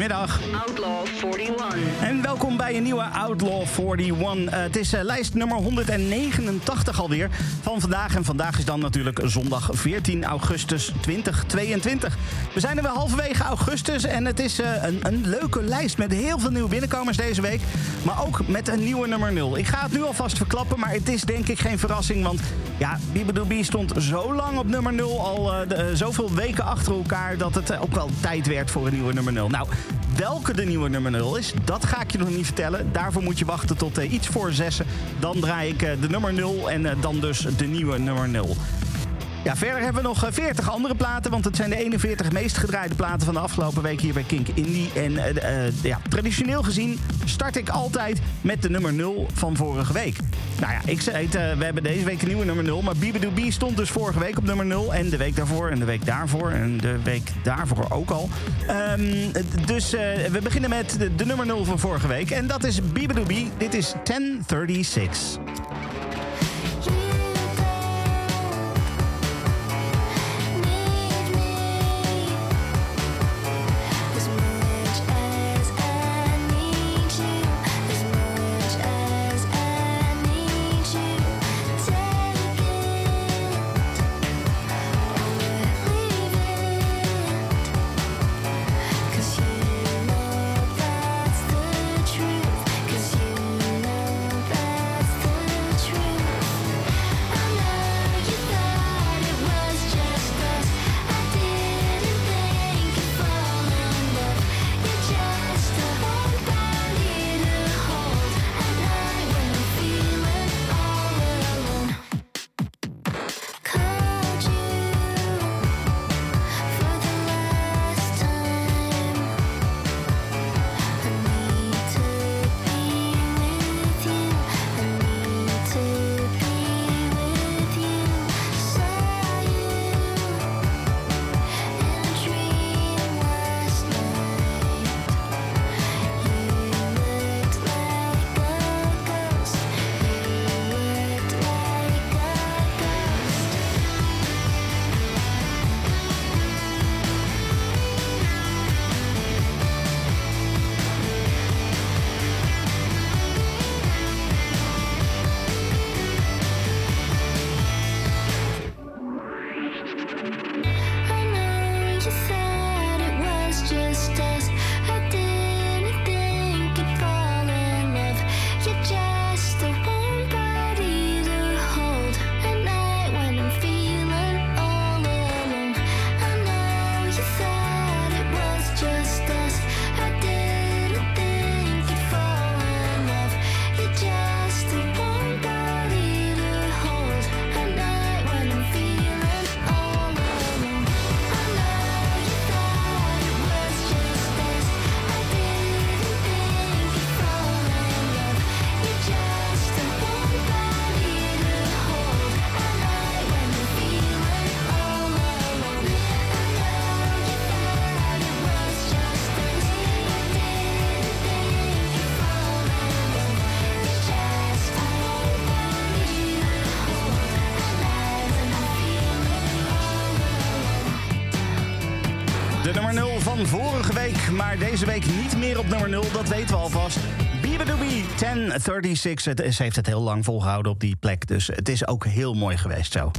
Goedemiddag. Outlaw 41. En welkom bij een nieuwe Outlaw 41. Eh, het is eh, lijst nummer 189 alweer van vandaag. En vandaag is dan natuurlijk zondag 14 augustus 2022. We zijn er wel halverwege augustus en het is eh, een, een leuke lijst met heel veel nieuwe binnenkomers deze week. Maar ook met een nieuwe nummer 0. Ik ga het nu alvast verklappen, maar het is denk ik geen verrassing. Want ja, Bibedoobie stond zo lang op nummer 0, al zoveel weken achter elkaar... dat het ook wel tijd werd voor een nieuwe nummer 0. Nou, welke de nieuwe nummer 0 is, dat ga ik je nog niet vertellen. Daarvoor moet je wachten tot eh, iets voor zessen. Dan draai ik eh, de nummer 0 en eh, dan dus de nieuwe nummer 0. Ja, verder hebben we nog eh, 40 andere platen, want het zijn de 41 meest gedraaide platen van de afgelopen week hier bij Kink Indie. En eh, eh, ja, traditioneel gezien start ik altijd met de nummer 0 van vorige week. Nou ja, ik zei eh, we hebben deze week een nieuwe nummer 0, maar Bibidoobie stond dus vorige week op nummer 0 en de week daarvoor en de week daarvoor en de week daarvoor ook al. Ehm, dus eh, we beginnen met de, nummer 0 van vorige week en dat is Bibidoobie. Dit is 1036. Maar deze week niet meer op nummer 0, dat weten we alvast. Bibadoobie 1036. Het, ze heeft het heel lang volgehouden op die plek, dus het is ook heel mooi geweest zo.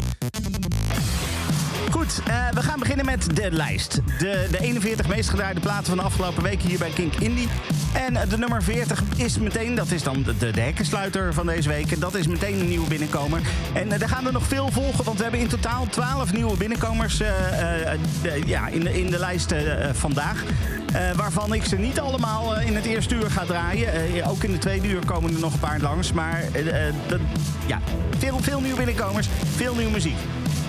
Goed, eh, we gaan beginnen met de lijst. De, de 41 meest gedraaide platen van de afgelopen weken hier bij Kink Indie. En eh, de nummer 40 is meteen, dat is dan de, de, hekkensluiter van deze week. Dat is meteen een nieuwe binnenkomer. En eh, er gaan er nog veel volgen, want we hebben in totaal 12 nieuwe binnenkomers ja, in, de, in de lijst vandaag. Eh, waarvan ik ze niet allemaal eh, in het eerste uur ga draaien. Eh, ook in de tweede uur komen er nog een paar langs. Maar dat- ja, veel, veel nieuwe binnenkomers, veel nieuwe muziek.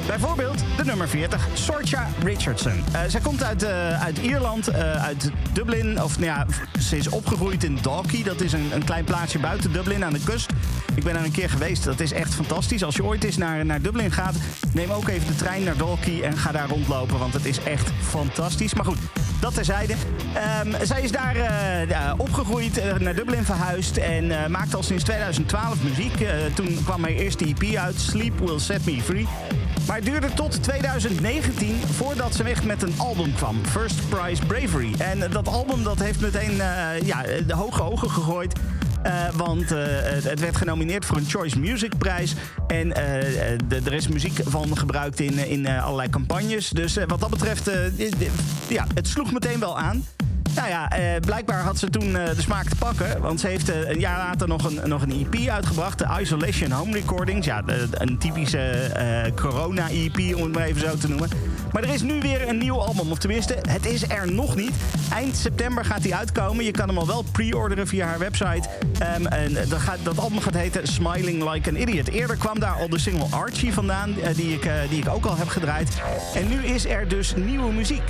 Bijvoorbeeld de nummer 40, Sorcha Richardson. Zij komt uit, uit Ierland, uit Dublin. Of nou ja, ze is opgegroeid in Dalkey. Dat is een, een klein plaatsje buiten Dublin aan de kust. Ik ben er een keer geweest. Dat is echt fantastisch. Als je ooit eens naar, naar Dublin gaat, neem ook even de trein naar Dalkey en ga daar rondlopen. Want het is echt fantastisch. Maar goed, dat terzijde. Ehm, zij is daar eh, opgegroeid, eh, naar Dublin verhuisd en eh, maakte al sinds 2012 muziek. Toen kwam haar eerste EP uit, Sleep Will Set Me Free. Maar het duurde tot 2019 voordat ze echt met een album kwam. First Prize Bravery. En dat album dat heeft meteen ja, de hoge ogen gegooid. Eh, want eh, het werd genomineerd voor een Choice Music prijs. En eh, er is muziek van gebruikt in, in allerlei campagnes. Dus wat dat betreft, ja, het sloeg meteen wel aan. Nou ja, eh, blijkbaar had ze toen eh, de smaak te pakken. Want ze heeft een jaar later nog een, nog een EP uitgebracht. De Isolation Home Recordings. Ja, een typische corona-EP, om het maar even zo te noemen. Maar er is nu weer een nieuw album. Of tenminste, het is er nog niet. Eind september gaat hij uitkomen. Je kan hem al wel pre-orderen via haar website. Ehm, en dat, gaat, dat album gaat heten Smiling Like an Idiot. Eerder kwam daar al de single Archie vandaan. eh, die, ik, eh, die ik ook al heb gedraaid. En nu is er dus nieuwe muziek.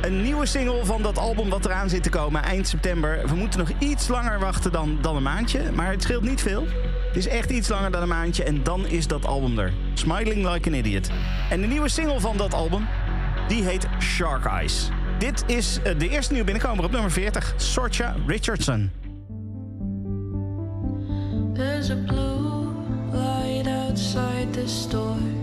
Een nieuwe single van dat album wat eraan zit te komen eind september. We moeten nog iets langer wachten dan, dan een maandje. Maar het scheelt niet veel. Het is echt iets langer dan een maandje en dan is dat album er. Smiling Like an Idiot. En de nieuwe single van dat album, die heet Shark Eyes. Dit is eh, de eerste nieuwe binnenkomer op nummer 40. Sorcha Richardson. There's a blue light outside the store.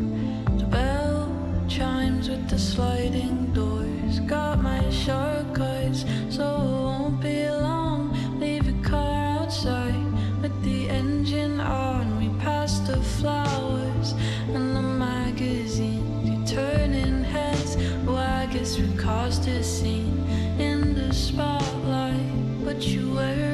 Chimes with the sliding doors. Got my shark eyes, so it won't be long. Leave your car outside with the engine on. We pass the flowers and the magazines. You turning heads, oh, I guess we caused a scene in the spotlight. But you wear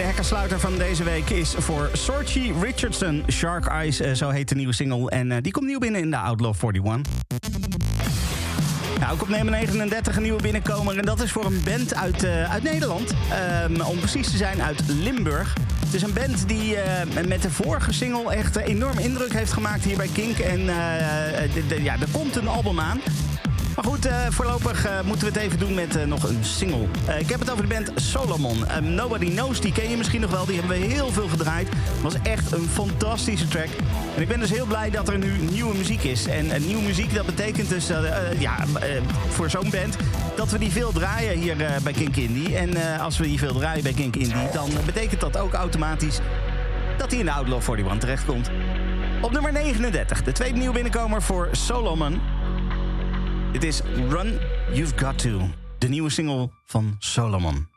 40 en daarmee de hekkensluiter van deze week is voor Sorchi Richardson. Shark Eyes, eh, zo heet de nieuwe single. En eh, die komt nieuw binnen in de Outlaw 41. Nou, ook op nummer 39 een nieuwe binnenkomer. En dat is voor een band uit, eh, uit Nederland. Ehm, om precies te zijn uit Limburg. Het is een band die met de vorige single echt enorm indruk heeft gemaakt hier bij Kink. En de- ja, er komt een album aan. Maar goed, eh, voorlopig eh, moeten we het even doen met eh, nog een single. Ik heb het over de band Solomon. Eh, Nobody Knows, die ken je misschien nog wel. Die hebben we heel veel gedraaid. Was echt een fantastische track. En ik ben dus heel blij dat er nu nieuwe muziek is. En nieuwe muziek, dat betekent dus ja, voor zo'n band... dat we die veel draaien hier bij Kink Indie. En als we die veel draaien bij Kink Indie... dan betekent dat ook automatisch dat hij in de Outlaw 41 terechtkomt. Op nummer 39, de tweede nieuwe binnenkomer voor Solomon... Dit is Run You've Got To, de nieuwe single van Solomon.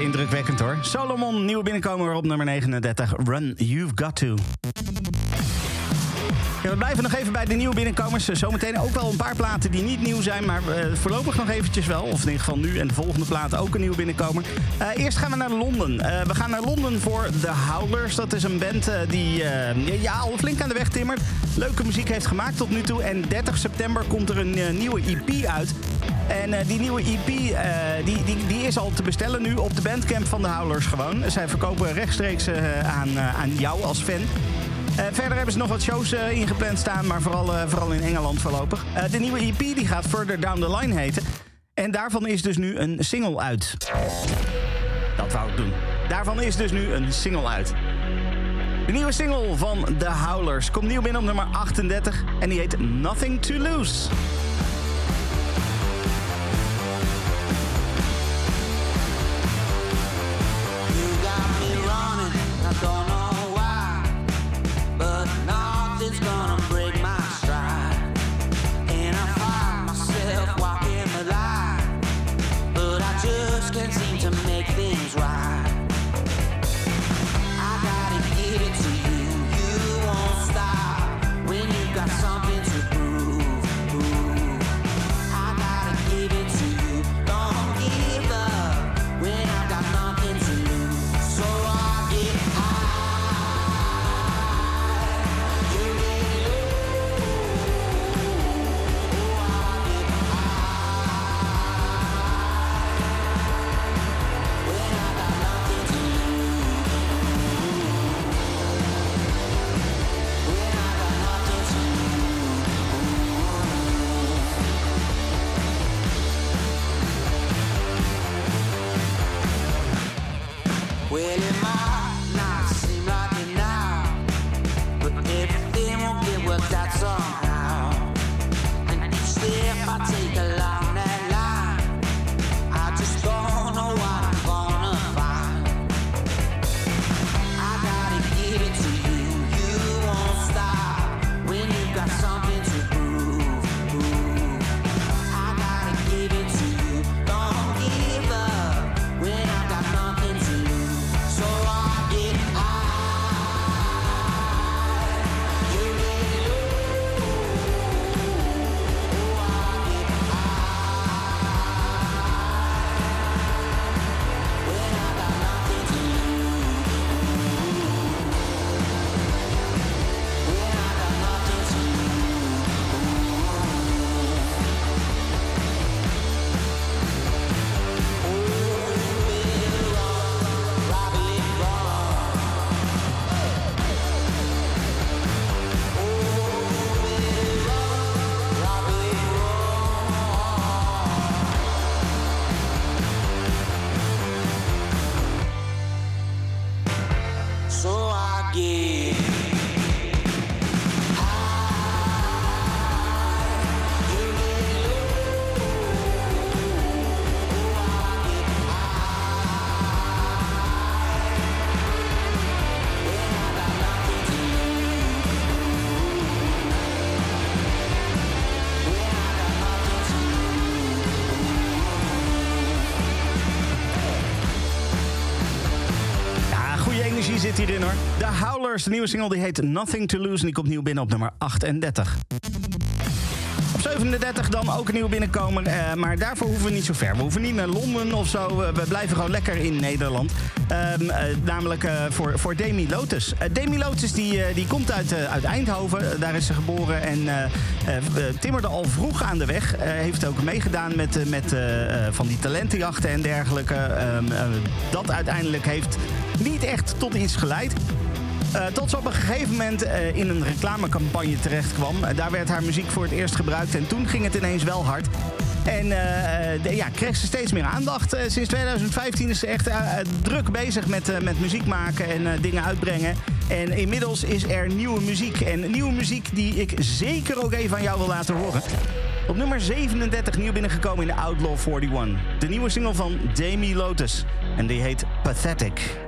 Indrukwekkend hoor. Solomon, nieuwe binnenkomer op nummer 39. Run You've Got To. We blijven nog even bij de nieuwe binnenkomers. Eh, Zometeen ook wel een paar platen die niet nieuw zijn, maar eh, voorlopig nog eventjes wel. Of in ieder geval nu en de volgende platen ook een nieuwe binnenkomer. Eh, eerst gaan we naar Londen. We gaan naar Londen voor The Howlers. Dat is een band die ja, al flink aan de weg timmert. Leuke muziek heeft gemaakt tot nu toe. En 30 september komt er een nieuwe EP uit. En eh, die nieuwe EP eh, die, die, die is al te bestellen nu op de bandcamp van de Howlers gewoon. Zij verkopen rechtstreeks eh, aan, aan jou als fan. Verder hebben ze nog wat shows ingepland staan, maar vooral, vooral in Engeland voorlopig. De nieuwe EP die gaat Further Down the Line heten. En daarvan is dus nu een single uit. Dat wou ik doen. Daarvan is dus nu een single uit. De nieuwe single van The Howlers komt nieuw binnen op nummer 38 en die heet Nothing to Lose. Hierin hoor. The Howlers, de nieuwe single die heet Nothing to Lose en die komt nieuw binnen op nummer 38. Op 37 dan ook een nieuwe binnenkomer, eh, maar daarvoor hoeven we niet zo ver. We hoeven niet naar Londen of zo, we blijven gewoon lekker in Nederland. Ehm, eh, namelijk eh, voor, voor Demi Lotus. Demi Lotus die, die komt uit, uit Eindhoven, daar is ze geboren en timmerde al vroeg aan de weg. Heeft ook meegedaan met, met van die talentenjachten en dergelijke. Ehm, eh, dat uiteindelijk heeft niet echt tot iets geleid. Eh, tot ze op een gegeven moment eh, in een reclamecampagne terecht kwam. Eh, daar werd haar muziek voor het eerst gebruikt en toen ging het ineens wel hard. En eh, eh, ja, kreeg ze steeds meer aandacht. Eh, sinds 2015 is ze echt eh, eh, druk bezig met, eh, met muziek maken en eh, dingen uitbrengen. En inmiddels is er nieuwe muziek. En nieuwe muziek die ik zeker ook even aan jou wil laten horen. Op nummer 37 nieuw binnengekomen in de Outlaw 41. De nieuwe single van Demi Lotus. En die heet Pathetic.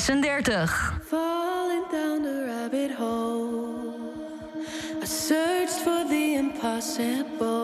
36. Falling down the rabbit hole. I searched for the impossible.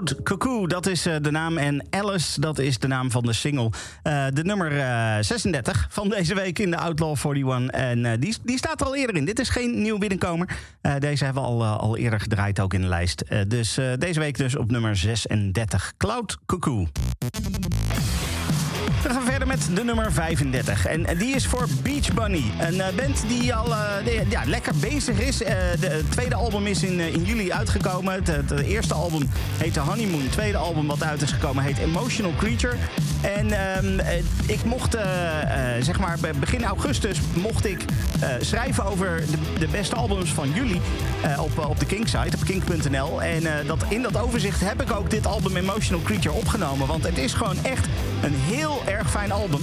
Cloud Cuckoo, dat is eh, de naam. En Alice, dat is de naam van de single. Eh, de nummer eh, 36 van deze week in de Outlaw 41. En eh, die, die staat er al eerder in. Dit is geen nieuw binnenkomer. Eh, deze hebben we al, eh, al eerder gedraaid, ook in de lijst. Eh, dus eh, deze week dus op nummer 36. Cloud Cuckoo. Verder met de nummer 35. En die is voor Beach Bunny. Een eh, band die al eh, ja, lekker bezig is. Eh, de, het tweede album is in, in juli uitgekomen. Het, het eerste album heette Honeymoon. Het tweede album wat uit is gekomen heet Emotional Creature. En ehm, eh, ik mocht, eh, eh, zeg maar, begin augustus mocht ik schrijven over de, de beste albums van juli eh, op, op de Kink-site, op kink.nl. En dat, in dat overzicht heb ik ook dit album Emotional Creature opgenomen. Want het is gewoon echt een heel erg fijn album.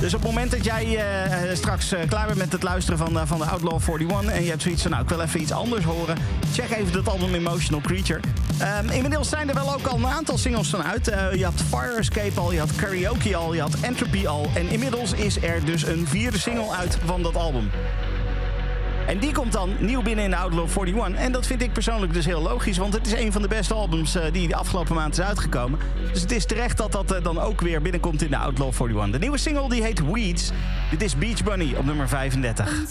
Dus op het moment dat jij eh, straks eh, klaar bent met het luisteren van, de- van de Outlaw 41... en je hebt zoiets van, nou, ik wil even iets anders horen... check even dat album Emotional Creature. Ehm, inmiddels zijn er wel ook al een aantal singles van uit. Eh, je had Fire Escape al, je had Karaoke al, je had Entropy al... en inmiddels is er dus een vierde single uit van dat album. En die komt dan nieuw binnen in de Outlaw 41. En dat vind ik persoonlijk dus heel logisch. Want het is een van de beste albums eh, die de afgelopen maand is uitgekomen. Dus het is terecht dat dat eh, dan ook weer binnenkomt in de Outlaw 41. De nieuwe single die heet Weeds. Dit is Beach Bunny op nummer 35.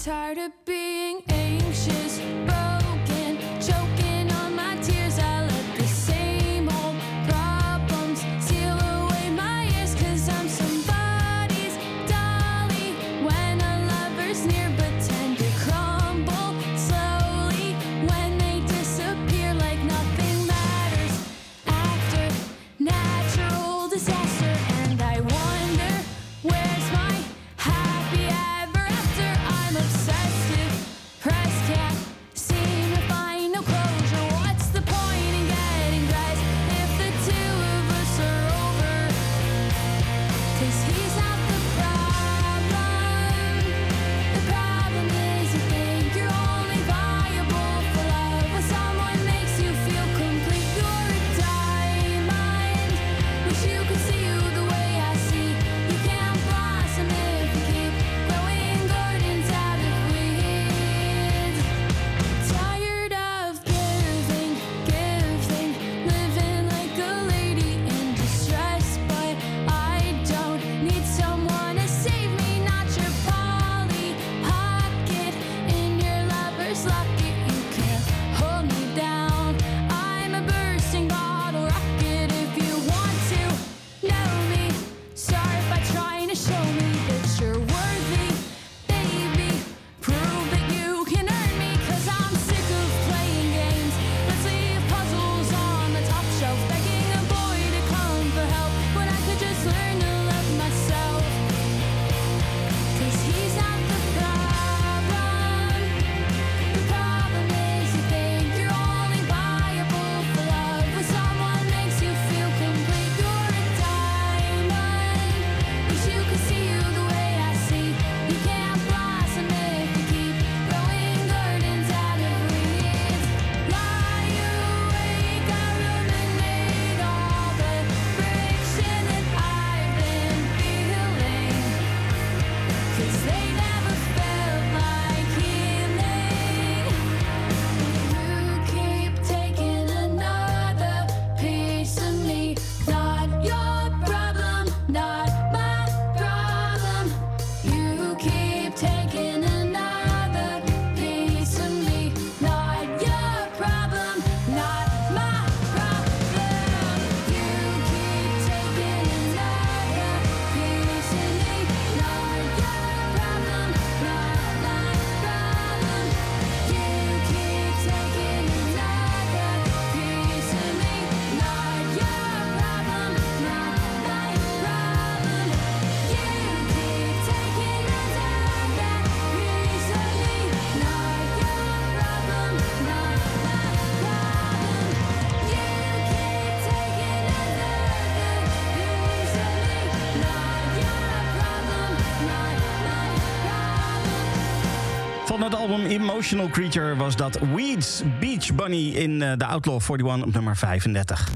Emotional Creature was dat Weeds Beach Bunny in eh, de Outlaw 41 op nummer 35.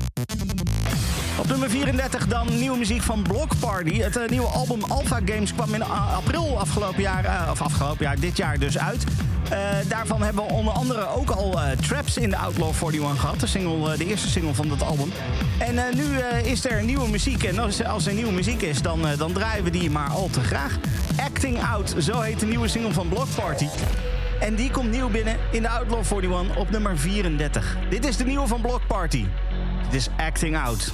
Op nummer 34 dan nieuwe muziek van Block Party. Het eh, nieuwe album Alpha Games kwam in eh, april afgelopen jaar, of afgelopen jaar, dit jaar dus uit. daarvan hebben we onder andere ook al Traps in de Outlaw 41 gehad. De, single, de eerste single van dat album. En nu is er nieuwe muziek. En als, als er nieuwe muziek is, dan, dan draaien we die maar al te graag. Acting Out, zo heet de nieuwe single van Block Party. En die komt nieuw binnen in de Outlaw 41 op nummer 34. Dit is de nieuwe van Block Party. Dit is Acting Out.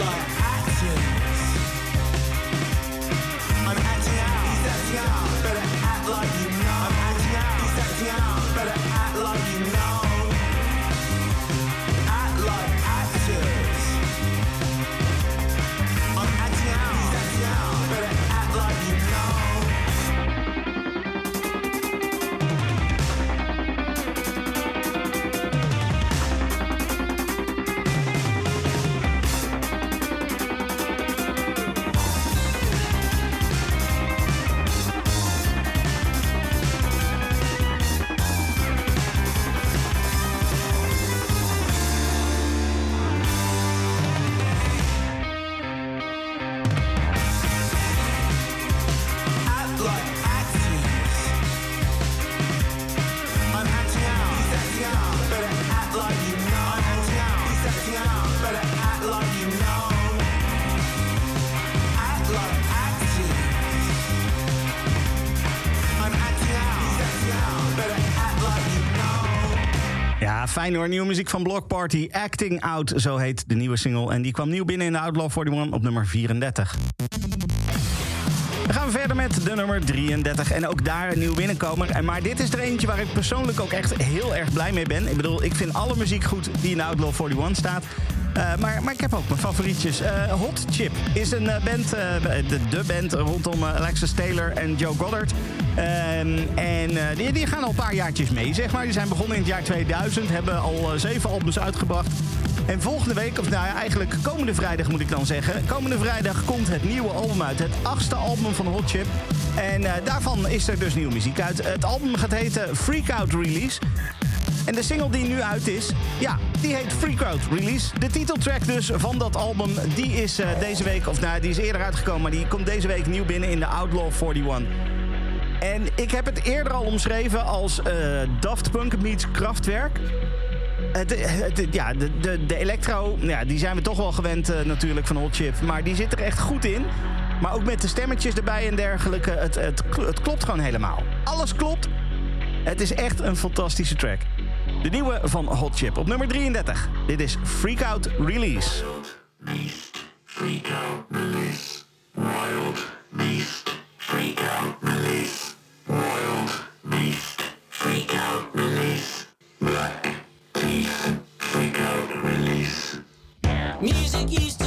Act fijn hoor. Nieuwe muziek van Block Party. Acting Out, zo heet de nieuwe single. En die kwam nieuw binnen in de Outlaw 41 op nummer 34. Dan gaan we verder met de nummer 33. En ook daar een nieuw binnenkomer. En Maar dit is er eentje waar ik persoonlijk ook echt heel erg blij mee ben. Ik bedoel, ik vind alle muziek goed die in Outlaw 41 staat. Eh, maar, maar ik heb ook mijn favorietjes. Eh, Hot Chip is een eh, band, de, de band rondom Alexis Taylor en Joe Goddard. Ehm, en eh, die, die gaan al een paar jaartjes mee, zeg maar. Die zijn begonnen in het jaar 2000, hebben al eh, zeven albums uitgebracht. En volgende week, of nou ja, eigenlijk komende vrijdag moet ik dan zeggen. Komende vrijdag komt het nieuwe album uit. Het achtste album van Hot Chip. En eh, daarvan is er dus nieuwe muziek uit. Het album gaat heten Freak Out Release. En de single die nu uit is, ja, die heet Freak Out Release. De titeltrack dus van dat album, die is deze week, of nou, die is eerder uitgekomen, maar die komt deze week nieuw binnen in de Outlaw 41. En ik heb het eerder al omschreven als eh, Daft Punk meets Kraftwerk. Het, ja, de, de, de electro, ja, die zijn we toch wel gewend eh, natuurlijk van Hot Chip. Maar die zit er echt goed in. Maar ook met de stemmetjes erbij en dergelijke. Het, het, het klopt gewoon helemaal. Alles klopt. Het is echt een fantastische track. De nieuwe van Hot Chip op nummer 33. Dit is Freak Out Release. Music used to be escape.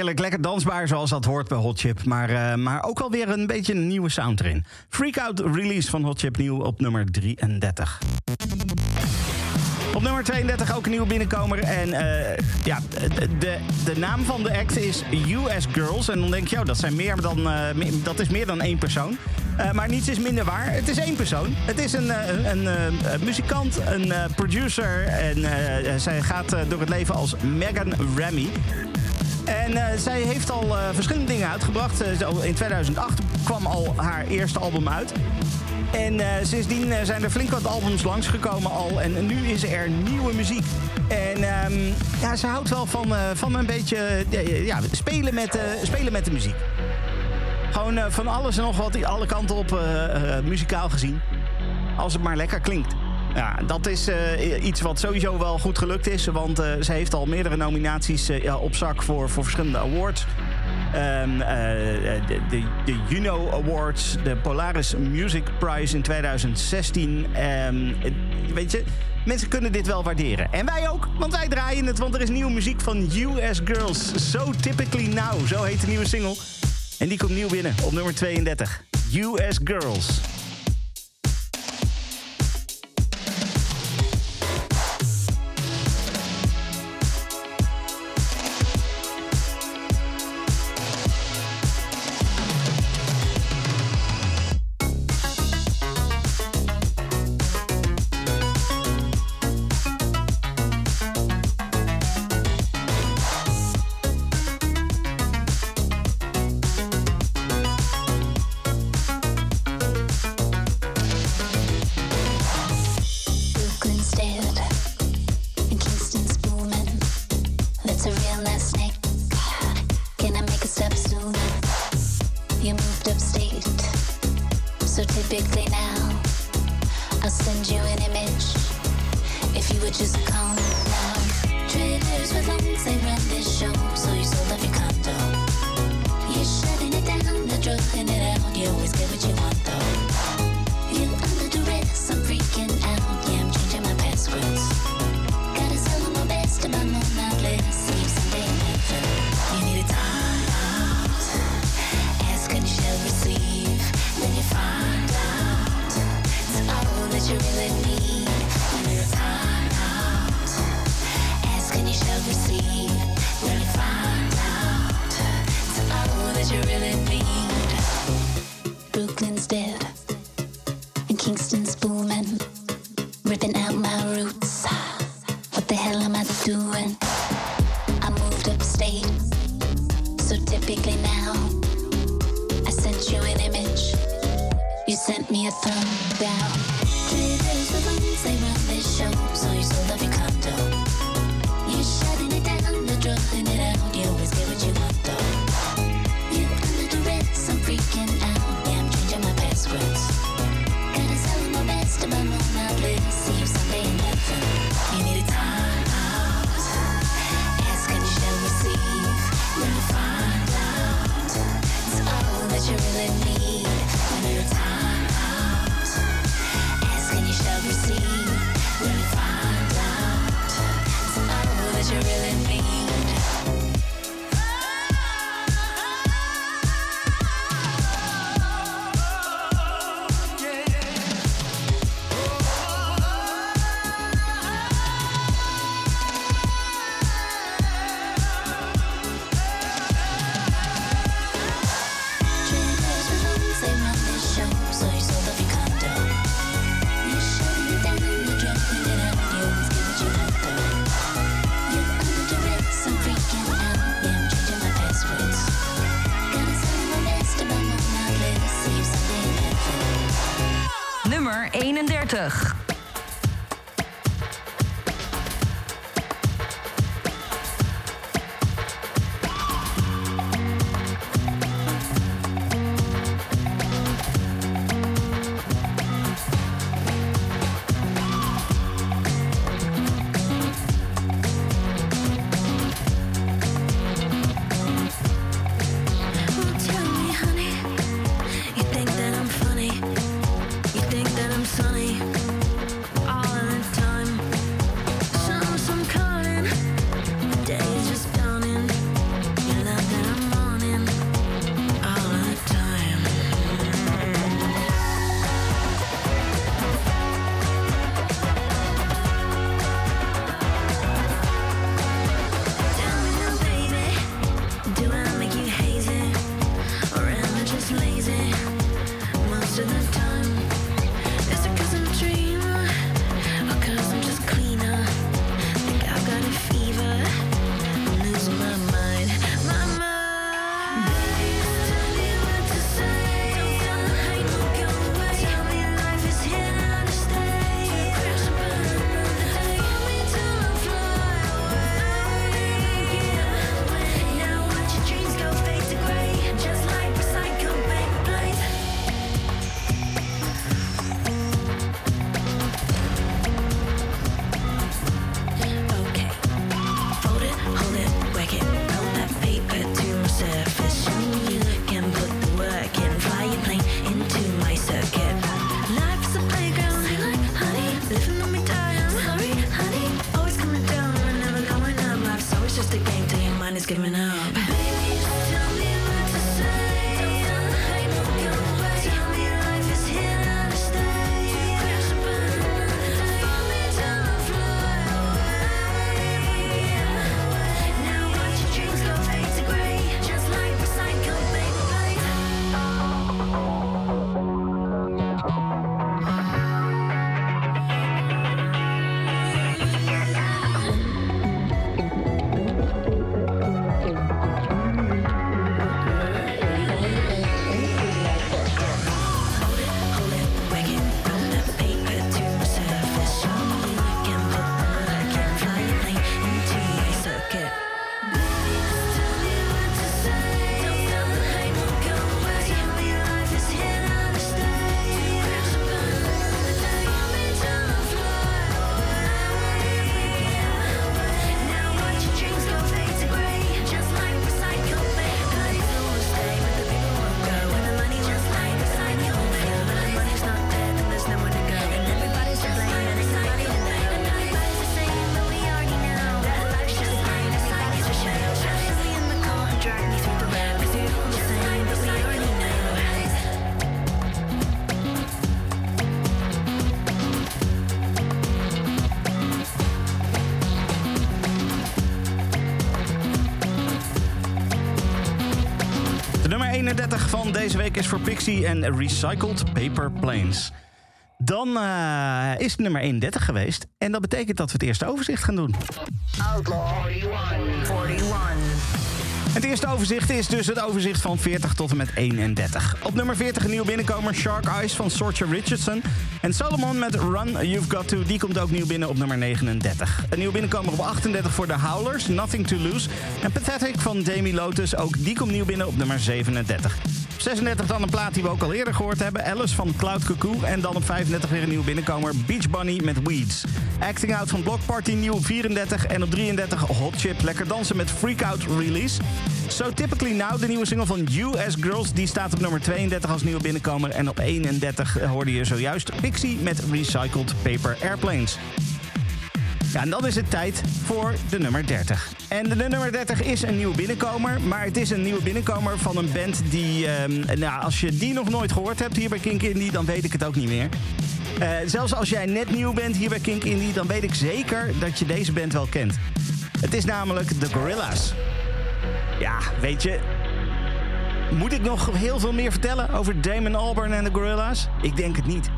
Heerlijk. Lekker dansbaar zoals dat hoort bij Hot Chip. Maar, eh, maar ook wel weer een beetje een nieuwe sound erin. Freak Out release van Hot Chip nieuw op nummer 33. Op nummer 32 ook een nieuwe binnenkomer. En eh, ja, de, de, naam van de act is US Girls. En dan denk je, oh, dat, zijn meer dan, eh, dat is meer dan één persoon. Maar niets is minder waar. Het is één persoon. Het is een, een, een, muzikant, een producer. En zij gaat door het leven als Megan Remy. En eh, zij heeft al eh, verschillende dingen uitgebracht. In 2008 kwam al haar eerste album uit. En eh, sindsdien zijn er flink wat albums langsgekomen al. En nu is er nieuwe muziek. En ehm, ja, ze houdt wel van, van een beetje ja, spelen, met, spelen met de muziek. Gewoon van alles en nog wat, alle kanten op, muzikaal gezien. Als het maar lekker klinkt. Ja, dat is eh, iets wat sowieso wel goed gelukt is. Want eh, ze heeft al meerdere nominaties eh, op zak voor, voor verschillende awards. Ehm, eh, de, de, Juno Awards, de Polaris Music Prize in 2016. Ehm, weet je, mensen kunnen dit wel waarderen. En wij ook, want wij draaien het. Want er is nieuwe muziek van US Girls. So Typically Now, zo heet de nieuwe single. En die komt nieuw binnen op nummer 32. US Girls. Is voor Pixie en Recycled Paper Planes. Dan eh, is het nummer 31 geweest. En dat betekent dat we het eerste overzicht gaan doen. Outlaw 41. 41. Het eerste overzicht is dus het overzicht van 40 tot en met 31. Op nummer 40 een nieuw binnenkomer Shark Eyes van Sorcha Richardson. En Solomon met Run You've Got To, die komt ook nieuw binnen op nummer 39. Een nieuw binnenkomer op 38 voor de Howlers, Nothing To Lose. En Pathetic van Demi Lotus, ook die komt nieuw binnen op nummer 37. Op 36 dan een plaat die we ook al eerder gehoord hebben. Alice van Cloud Cuckoo. En dan op 35 weer een nieuw binnenkomer. Beach Bunny met Weeds. Acting Out van Block Party nieuw op 34. En op 33 Hot Chip Lekker Dansen met Freak Out Release. So Typically Now, de nieuwe single van US Girls. Die staat op nummer 32 als nieuwe binnenkomer. En op 31 hoorde je zojuist Pixie met Recycled Paper Airplanes. Ja, en dan is het tijd voor de nummer 30. En de nummer 30 is een nieuwe binnenkomer. Maar het is een nieuwe binnenkomer van een band die... ehm, nou, als je die nog nooit gehoord hebt hier bij Kink Indie... dan weet ik het ook niet meer. Eh, zelfs als jij net nieuw bent hier bij Kink Indie... dan weet ik zeker dat je deze band wel kent. Het is namelijk The Gorillas. Ja, weet je... Moet ik nog heel veel meer vertellen over Damon Albarn en de Gorillas? Ik denk het niet.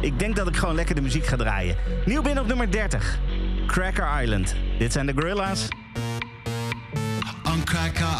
Ik denk dat ik gewoon lekker de muziek ga draaien. Nieuw binnen op nummer 30. Cracker Island. Dit zijn de Gorillas. On Cracker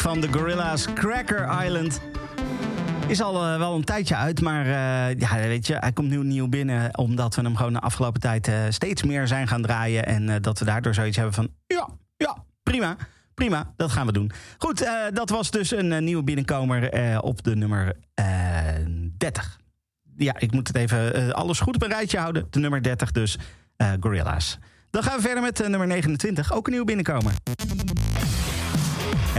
van de Gorillas Cracker Island. Is al eh, wel een tijdje uit, maar eh, ja, weet je, hij komt nu nieuw binnen... omdat we hem gewoon de afgelopen tijd eh, steeds meer zijn gaan draaien... en dat we daardoor zoiets hebben van, ja, ja, prima, prima, dat gaan we doen. Goed, dat was dus een nieuwe binnenkomer op de nummer eh 30. Ja, ik moet het even alles goed op een rijtje houden. De nummer 30 dus, Gorilla's. Dan gaan we verder met nummer 29, ook een nieuwe binnenkomer.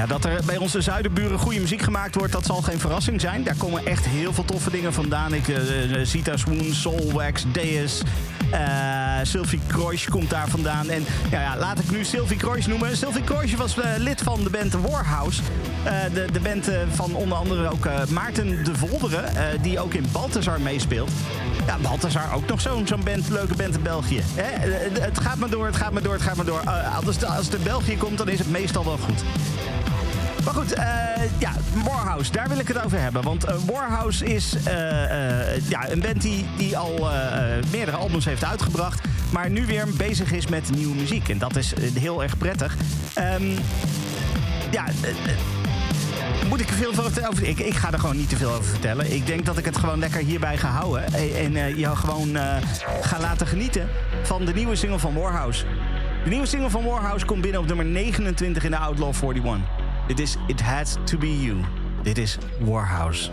Dat er bij onze zuidenburen goede muziek gemaakt wordt, dat zal geen verrassing zijn. Daar komen echt heel veel toffe dingen vandaan. Ik, eh, eh, Zita Swoon, Soulwax, Deus, eh Sylvie Kroijs komt daar vandaan. En ja, ja, laat ik nu Sylvie Kroijs noemen. Sylvie Kroijs was eh, lid van de band Warhouse. Eh, de, de band eh, van onder andere ook eh, Maarten de Volderen, eh, die ook in Balthazar meespeelt. Ja, Balthazar ook nog zo'n band, leuke band in België. Hè? Eh, Het gaat maar door, het gaat maar door, het gaat maar door. Eh, als, de, als de België komt, dan is het meestal wel goed. Maar goed, eh, ja, Warhouse, daar wil ik het over hebben. Want eh, Warhouse is eh, ja, een band die, die al meerdere albums heeft uitgebracht. Maar nu weer bezig is met nieuwe muziek. En dat is heel erg prettig. Ehm, ja, moet ik er veel over? Ik, ik ga er gewoon niet te veel over vertellen. Ik denk dat ik het gewoon lekker hierbij ga houden. En eh, jou gewoon eh, ga laten genieten van de nieuwe single van Warhouse. De nieuwe single van Warhouse komt binnen op nummer 29 in de Outlaw 41. Dit is It Had To Be You. Dit is Warhouse.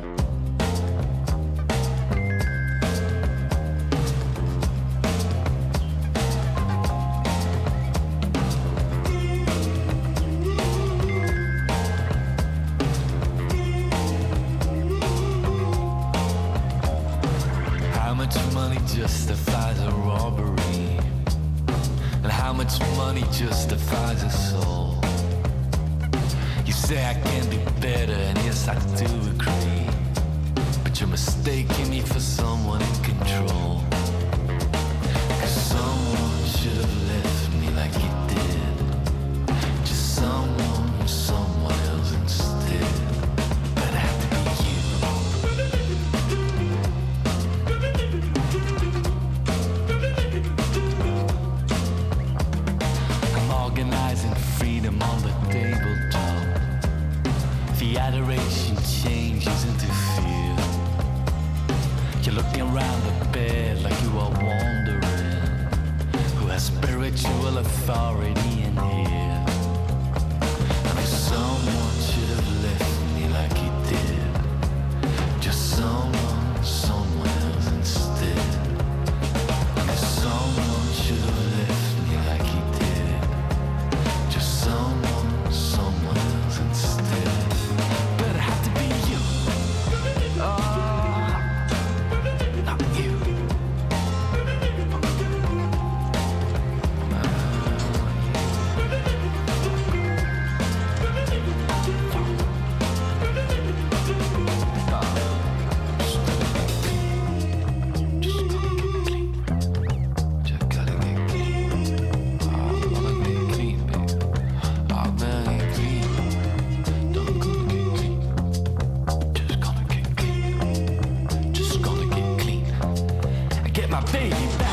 And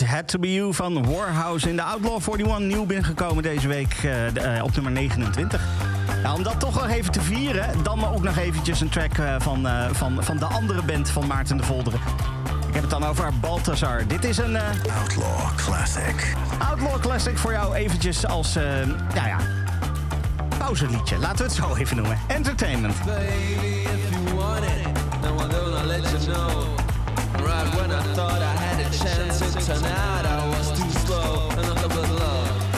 It Had To Be You van Warhouse in de Outlaw 41. Nieuw binnengekomen deze week eh, eh, op nummer 29. Ja, om dat toch nog even te vieren, dan ook nog eventjes een track eh, van, van, van de andere band van Maarten de Volderen. Ik heb het dan over Balthazar. Dit is een Outlaw Classic. Outlaw Classic voor jou eventjes als, eh ja ja, pauzeliedje. Laten we het zo even noemen. Entertainment. Baby, Tonight I was too slow. Nothing but love,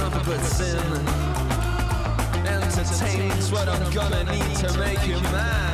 nothing but sin. Entertaining's what I'm gonna need to make you mine.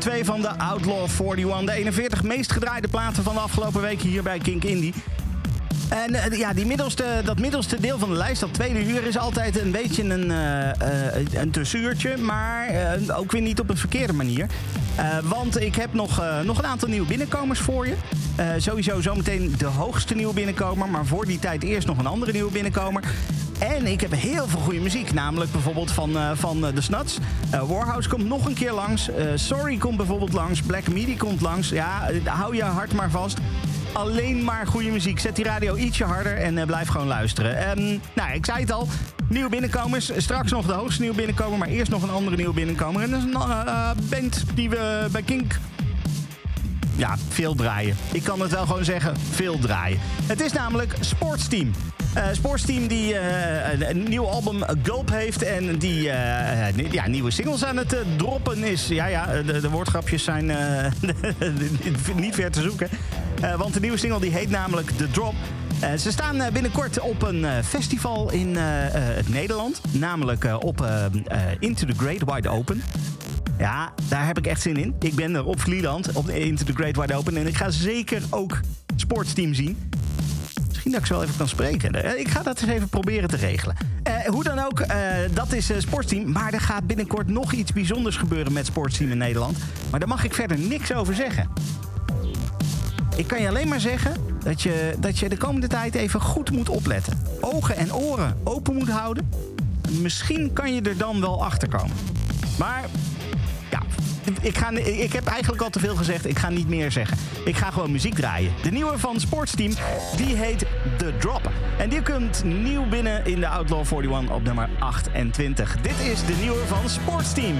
2 van de Outlaw 41. De 41 meest gedraaide platen van de afgelopen weken hier bij Kink Indie. En eh, ja, die middelste, dat middelste deel van de lijst, dat tweede uur, is altijd een beetje een, eh, een tussenuurtje. Maar ook weer niet op een verkeerde manier. Want ik heb nog, nog een aantal nieuwe binnenkomers voor je. Sowieso zometeen de hoogste nieuwe binnenkomer. Maar voor die tijd eerst nog een andere nieuwe binnenkomer. En ik heb heel veel goede muziek. Namelijk bijvoorbeeld van, eh, van eh, de Snuts. Eh, Warhouse komt nog een keer langs. Eh, Sorry komt bijvoorbeeld langs. Black Midi komt langs. Ja, eh, hou je hart maar vast. Alleen maar goede muziek. Zet die radio ietsje harder en eh, blijf gewoon luisteren. Ehm, nou, ik zei het al. Nieuwe binnenkomers. Straks nog de hoogste nieuwe binnenkomer. Maar eerst nog een andere nieuwe binnenkomer. En dat is een eh, eh, band die we bij Kink ja, veel draaien. Ik kan het wel gewoon zeggen, veel draaien. Het is namelijk Sportsteam. Eh Sportsteam die eh, een, nieuw album eh, Gulp heeft en die ja, nieuwe singles aan het droppen is. Ja, ja, de, de woordgrapjes zijn niet ver te zoeken. Want de nieuwe single die heet namelijk The Drop. Ze staan binnenkort op een festival in het Nederland. Namelijk op Into the Great Wide Open. Ja, daar heb ik echt zin in. Ik ben er op Vlieland, op Into the Great Wide Open. En ik ga zeker ook Sportsteam zien. Dat ik wel even kan spreken. Eh, Ik ga dat eens even proberen te regelen. Eh, hoe dan ook, eh, dat is Sportsteam. Maar er gaat binnenkort nog iets bijzonders gebeuren met Sportsteam in Nederland. Maar daar mag ik verder niks over zeggen. Ik kan je alleen maar zeggen dat je, dat je de komende tijd even goed moet opletten. Ogen en oren open moet houden. Misschien kan je er dan wel achter komen. Maar ja, ik, ga, ik heb eigenlijk al te veel gezegd. Ik ga niet meer zeggen. Ik ga gewoon muziek draaien. De nieuwe van Sportsteam, die heet The Drop. En die komt nieuw binnen in de Outlaw 41 op nummer 28. Dit is de nieuwe van Sportsteam.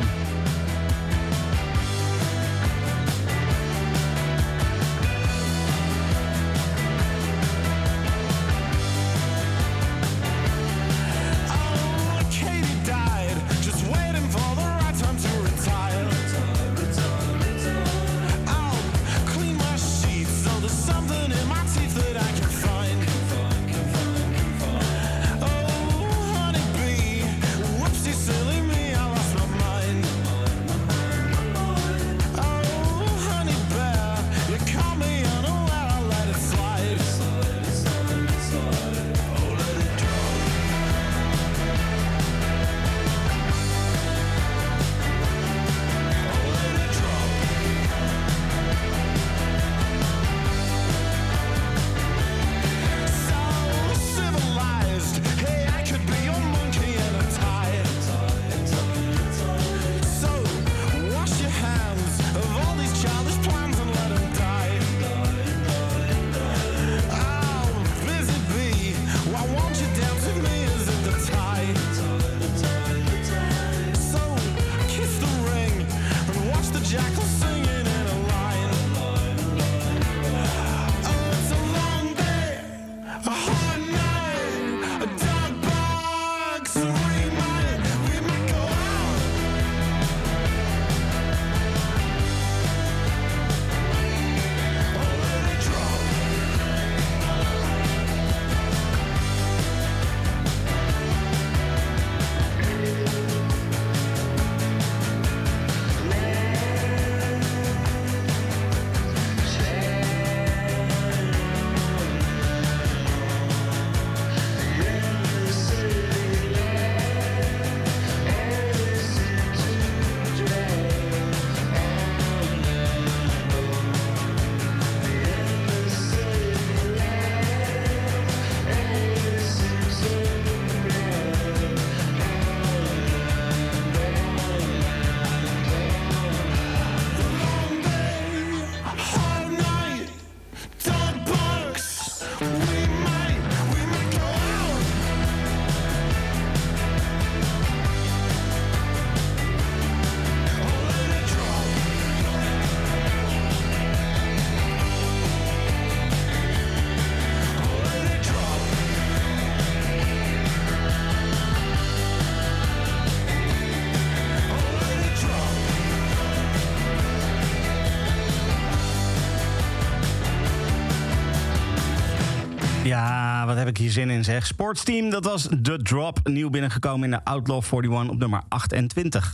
Wat heb ik hier zin in zeg. Sportsteam, dat was The Drop. Nieuw binnengekomen in de Outlaw 41 op nummer 28.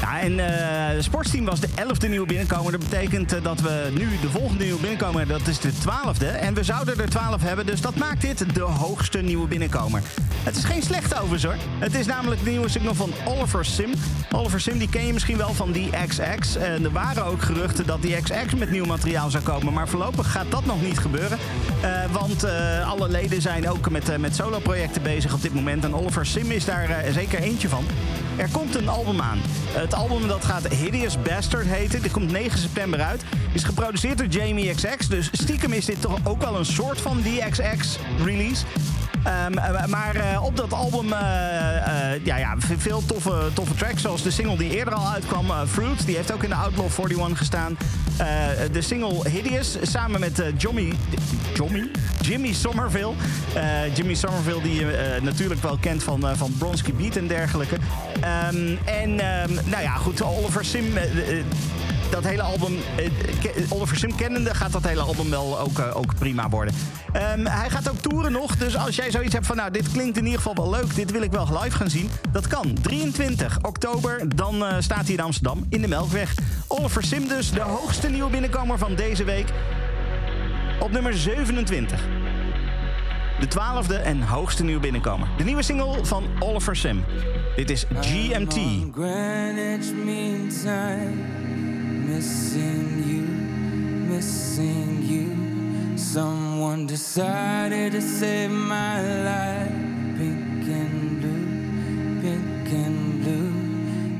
Ja, en eh Sportsteam was de 11e nieuwe binnenkomer. Dat betekent eh, dat we nu de volgende nieuwe binnenkomer, dat is de 12e. En we zouden er 12 hebben, dus dat maakt dit de hoogste nieuwe binnenkomer. Het is geen slechte hoor. Het is namelijk de nieuwe single van Oliver Sim. Oliver Sim, die ken je misschien wel van die XX. En er waren ook geruchten dat die XX met nieuw materiaal zou komen. Maar voorlopig gaat dat nog niet gebeuren. Eh, want eh, alle leden zijn ook met, eh, met solo-projecten bezig op dit moment. En Oliver Sim is daar zeker eentje van. Er komt een album aan. Het album dat gaat Hideous Bastard heten. Dit komt 9 september uit. Is geproduceerd door Jamie XX. Dus stiekem is dit toch ook wel een soort van DXX release. Ehm, eh, maar op dat album, ja, ja, veel toffe, toffe tracks. Zoals de single die eerder al uitkwam, Fruit. Die heeft ook in de Outlaw 41 gestaan. Eh, de single Hideous, samen met eh, Jommy, Jommy? Jimmy Somerville. Eh, Jimmy Somerville, die je natuurlijk wel kent van, van Bronski Beat en dergelijke. Ehm, en ehm, nou ja, goed, Oliver Sim... dat hele album, Oliver Sim kennende, gaat dat hele album wel ook, ook prima worden. Ehm, hij gaat ook toeren nog, dus als jij zoiets hebt van... nou, dit klinkt in ieder geval wel leuk, dit wil ik wel live gaan zien... dat kan. 23 oktober, dan staat hij in Amsterdam, in de Melkweg. Oliver Sim dus, de hoogste nieuwe binnenkomer van deze week. Op nummer 27. De twaalfde en hoogste nieuwe binnenkomer. De nieuwe single van Oliver Sim. Dit is GMT. Missing you, missing you. Someone decided to save my life. Pink and blue, pink and blue.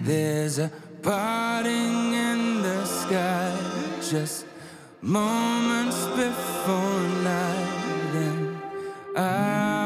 There's a sky, just moments before night. Then I'll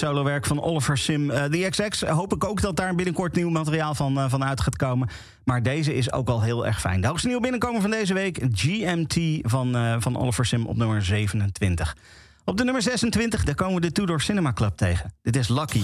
solowerk van Oliver Sim. Eh The XX, hoop ik ook dat daar binnenkort nieuw materiaal van, eh, van uit gaat komen. Maar deze is ook wel heel erg fijn. De hoogste nieuwe binnenkomen van deze week, GMT van, eh, van Oliver Sim op nummer 27. Op de nummer 26, daar komen we de Tudor Cinema Club tegen. Dit is Lucky.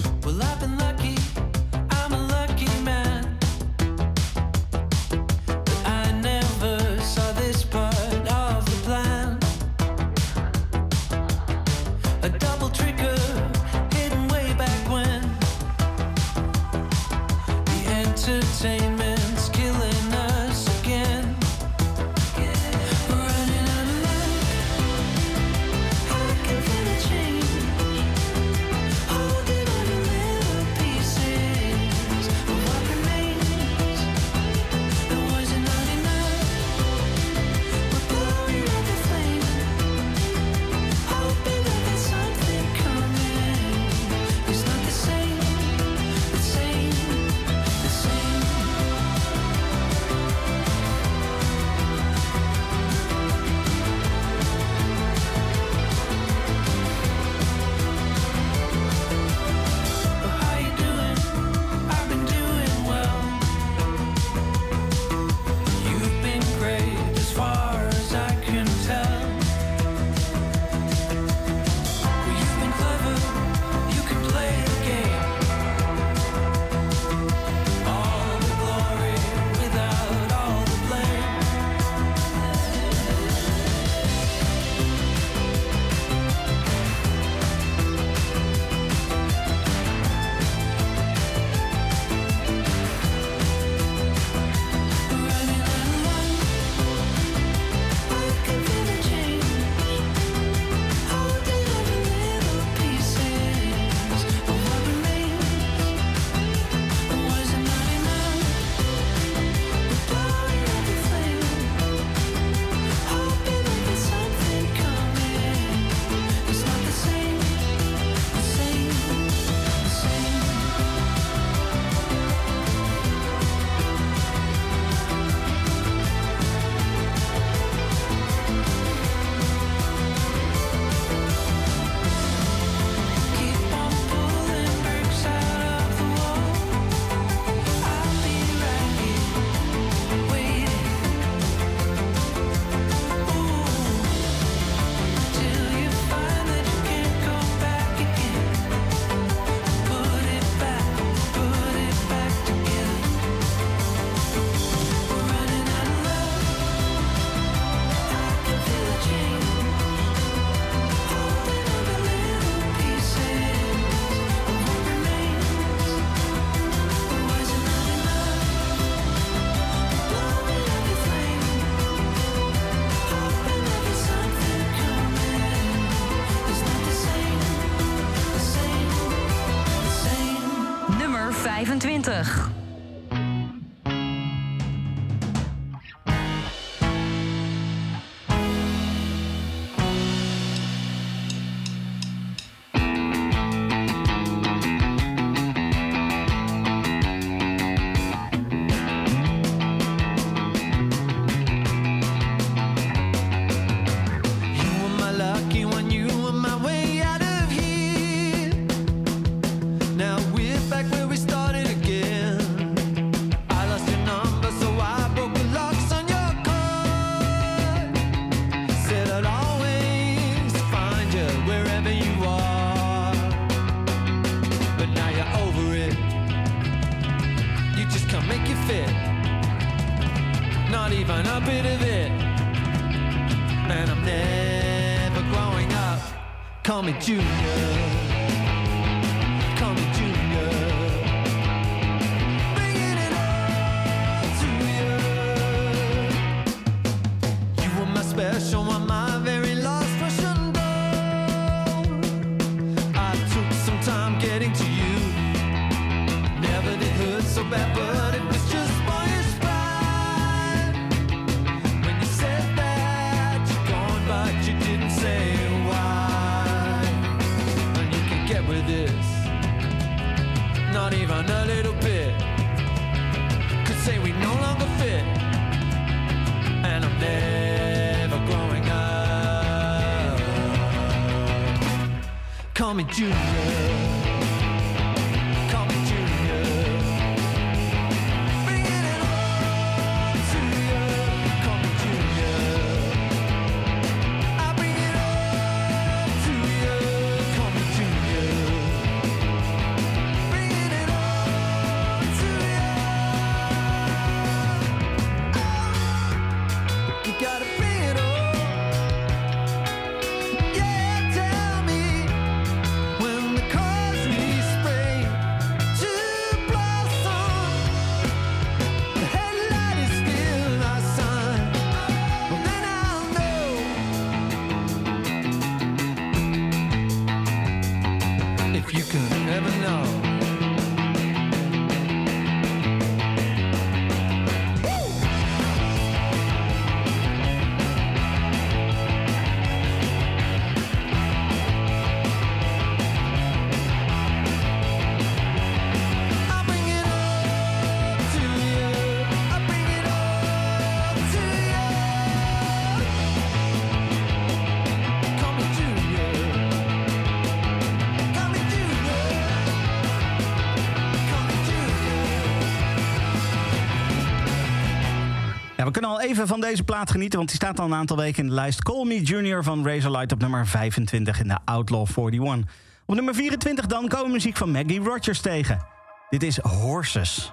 20. I'm a you. al even van deze plaat genieten, want die staat al een aantal weken in de lijst. Call Me Junior van Razorlight op nummer 25 in de Outlaw 41. Op nummer 24 dan komen we muziek van Maggie Rogers tegen. Dit is Horses.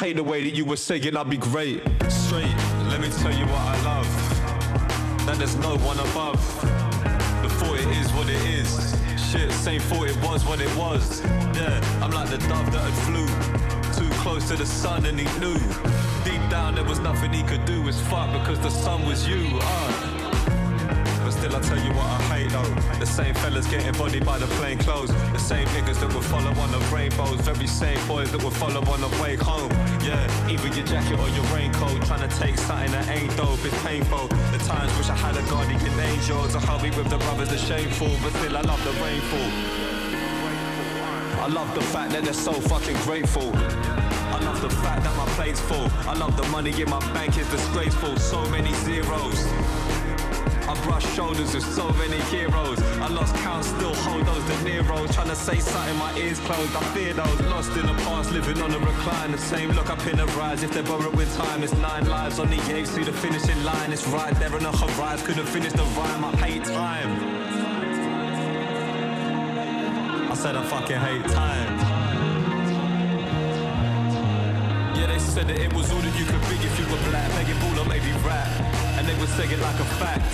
Hate the way that you were saying I'd be great. Straight, let me tell you what I love. That there's no one above. The thought it is what it is. Shit, same thought it was what it was. Yeah, I'm like the dove that had flew too close to the sun and he knew. Deep down there was nothing he could do. It's fuck because the sun was you. Uh. But still, I tell you what I hate though. The same fellas getting bodied by the plain clothes. The same niggas that will follow on the rainbows. Very same boys that will follow on the way home. Yeah, either your jacket or your raincoat. Trying to take something that ain't dope. It's painful. The times wish I had a guardian angel to help me with the brothers. The shameful, but still I love the rainfall. I love the fact that they're so fucking grateful. I love the fact that my plate's full. I love the money in my bank is disgraceful. So many zeros. Brush shoulders with so many heroes. I lost count, still hold those De Niro's. Trying to say something, my ears closed. I fear those lost in the past, living on a recline. The same look up in the rise. If they're borrowing time, it's nine lives on the edge to the finishing line. It's right there on the horizon. Couldn't finish the rhyme. I hate time. I said I fucking hate time. Said that it was all that you could be if you were black, making ball or maybe rap. And they would say it like a fact.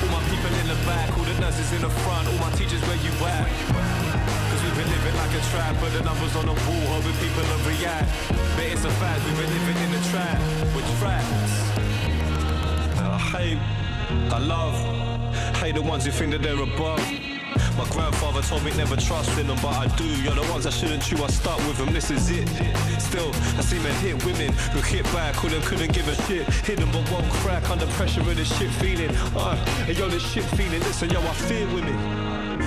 All my people in the back, all the nurses in the front, all my teachers where you at. Cause we've been living like a trap, but the numbers on the wall, hoping people will react. But it's a fact, we've been living in a trap, with traps. I uh, hate, I love, hate the ones who think that they're above. My grandfather told me never trust in them, but I do. You're the ones I shouldn't chew, I start with them, this is it. Still, I see men hit women who hit back, who them couldn't give a shit. Hit them but won't crack under pressure of this shit feeling. Uh, and yo, this shit feeling, listen, yo, I fear women.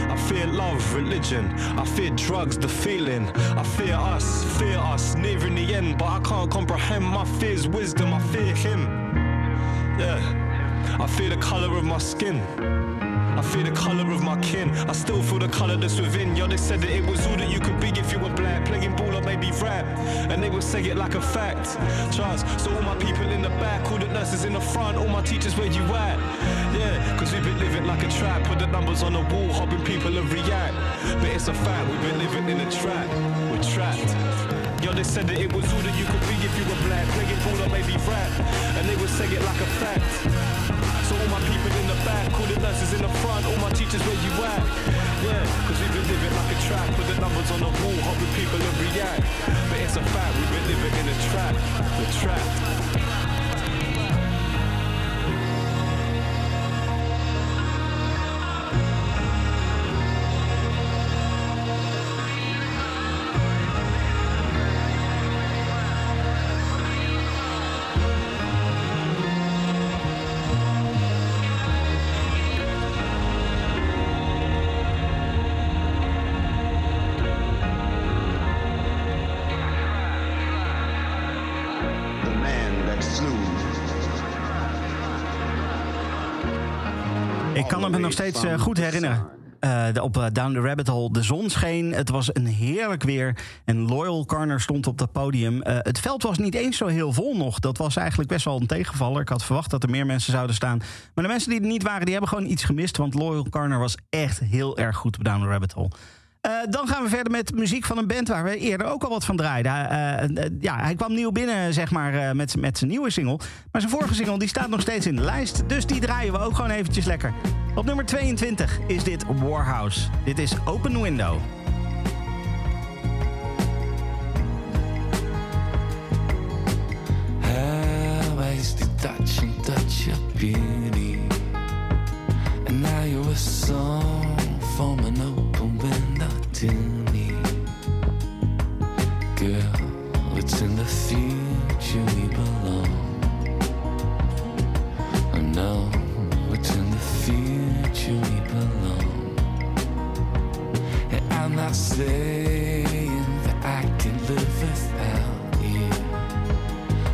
I fear love, religion. I fear drugs, the feeling. I fear us, fear us, near in the end, but I can't comprehend my fears, wisdom. I fear him. Yeah, I fear the color of my skin. I fear the colour of my kin. I still feel the colour that's within. Yo, they said that it was all that you could be if you were black. Playing ball or maybe rap. And they would say it like a fact. Trust. So all my people in the back, all the nurses in the front, all my teachers where you at? Yeah, cause we've been living like a trap. Put the numbers on the wall, hoping people will react. But it's a fact, we've been living in a trap. We're trapped. Yo, they said that it was all that you could be if you were black. Playing ball or maybe rap. And they would say it like a fact. So all my people in the back, all the nurses in the front, all my teachers where you at? Yeah, cause we've been living like a trap, put the numbers on the wall, hoping people will react. But it's a fact, we've been living in a trap, we're trapped. Nog steeds eh, goed herinneren. Eh, op eh, Down the Rabbit Hole. De zon scheen. Het was een heerlijk weer. En Loyal Carner stond op dat podium. Het veld was niet eens zo heel vol nog. Dat was eigenlijk best wel een tegenvaller. Ik had verwacht dat er meer mensen zouden staan. Maar de mensen die er niet waren, die hebben gewoon iets gemist. Want Loyal Carner was echt heel erg goed op Down the Rabbit Hole. Dan gaan we verder met muziek van een band waar we eerder ook al wat van draaiden. Ja, hij kwam nieuw binnen, zeg maar, met, met zijn nieuwe single. Maar zijn vorige single die staat nog steeds in de lijst. Dus die draaien we ook gewoon eventjes lekker. Op nummer 22 is dit Warhouse. Dit is Open Window. Girl, it's in the future not saying that I can live without you,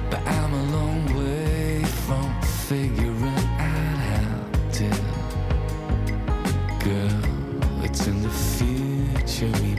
but I'm a long way from figuring out how to. Girl, it's in the future.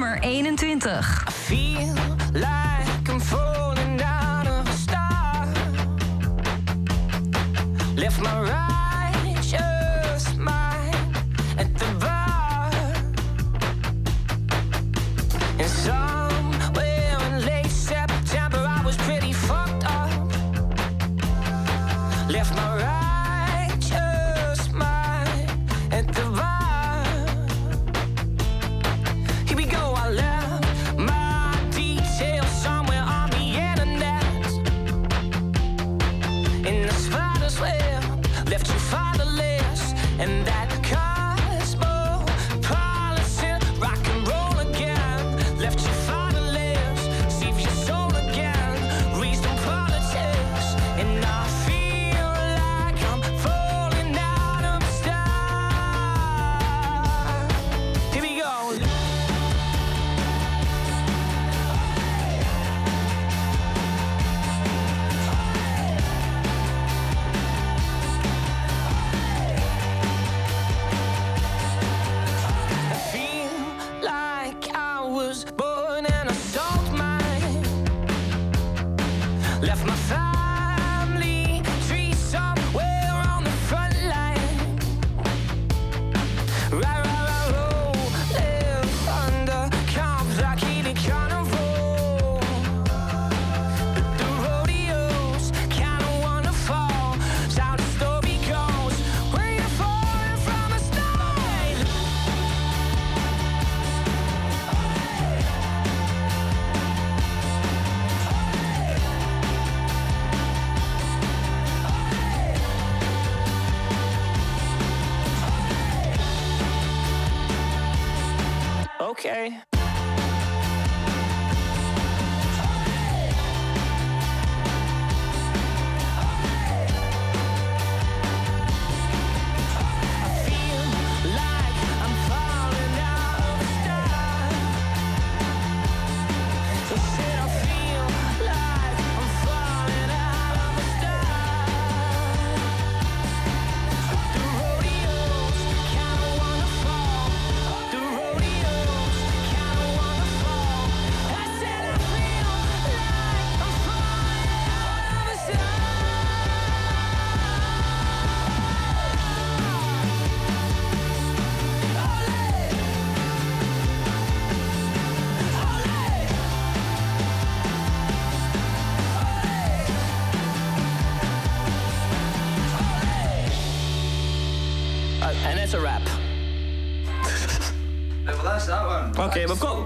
Nummer 21.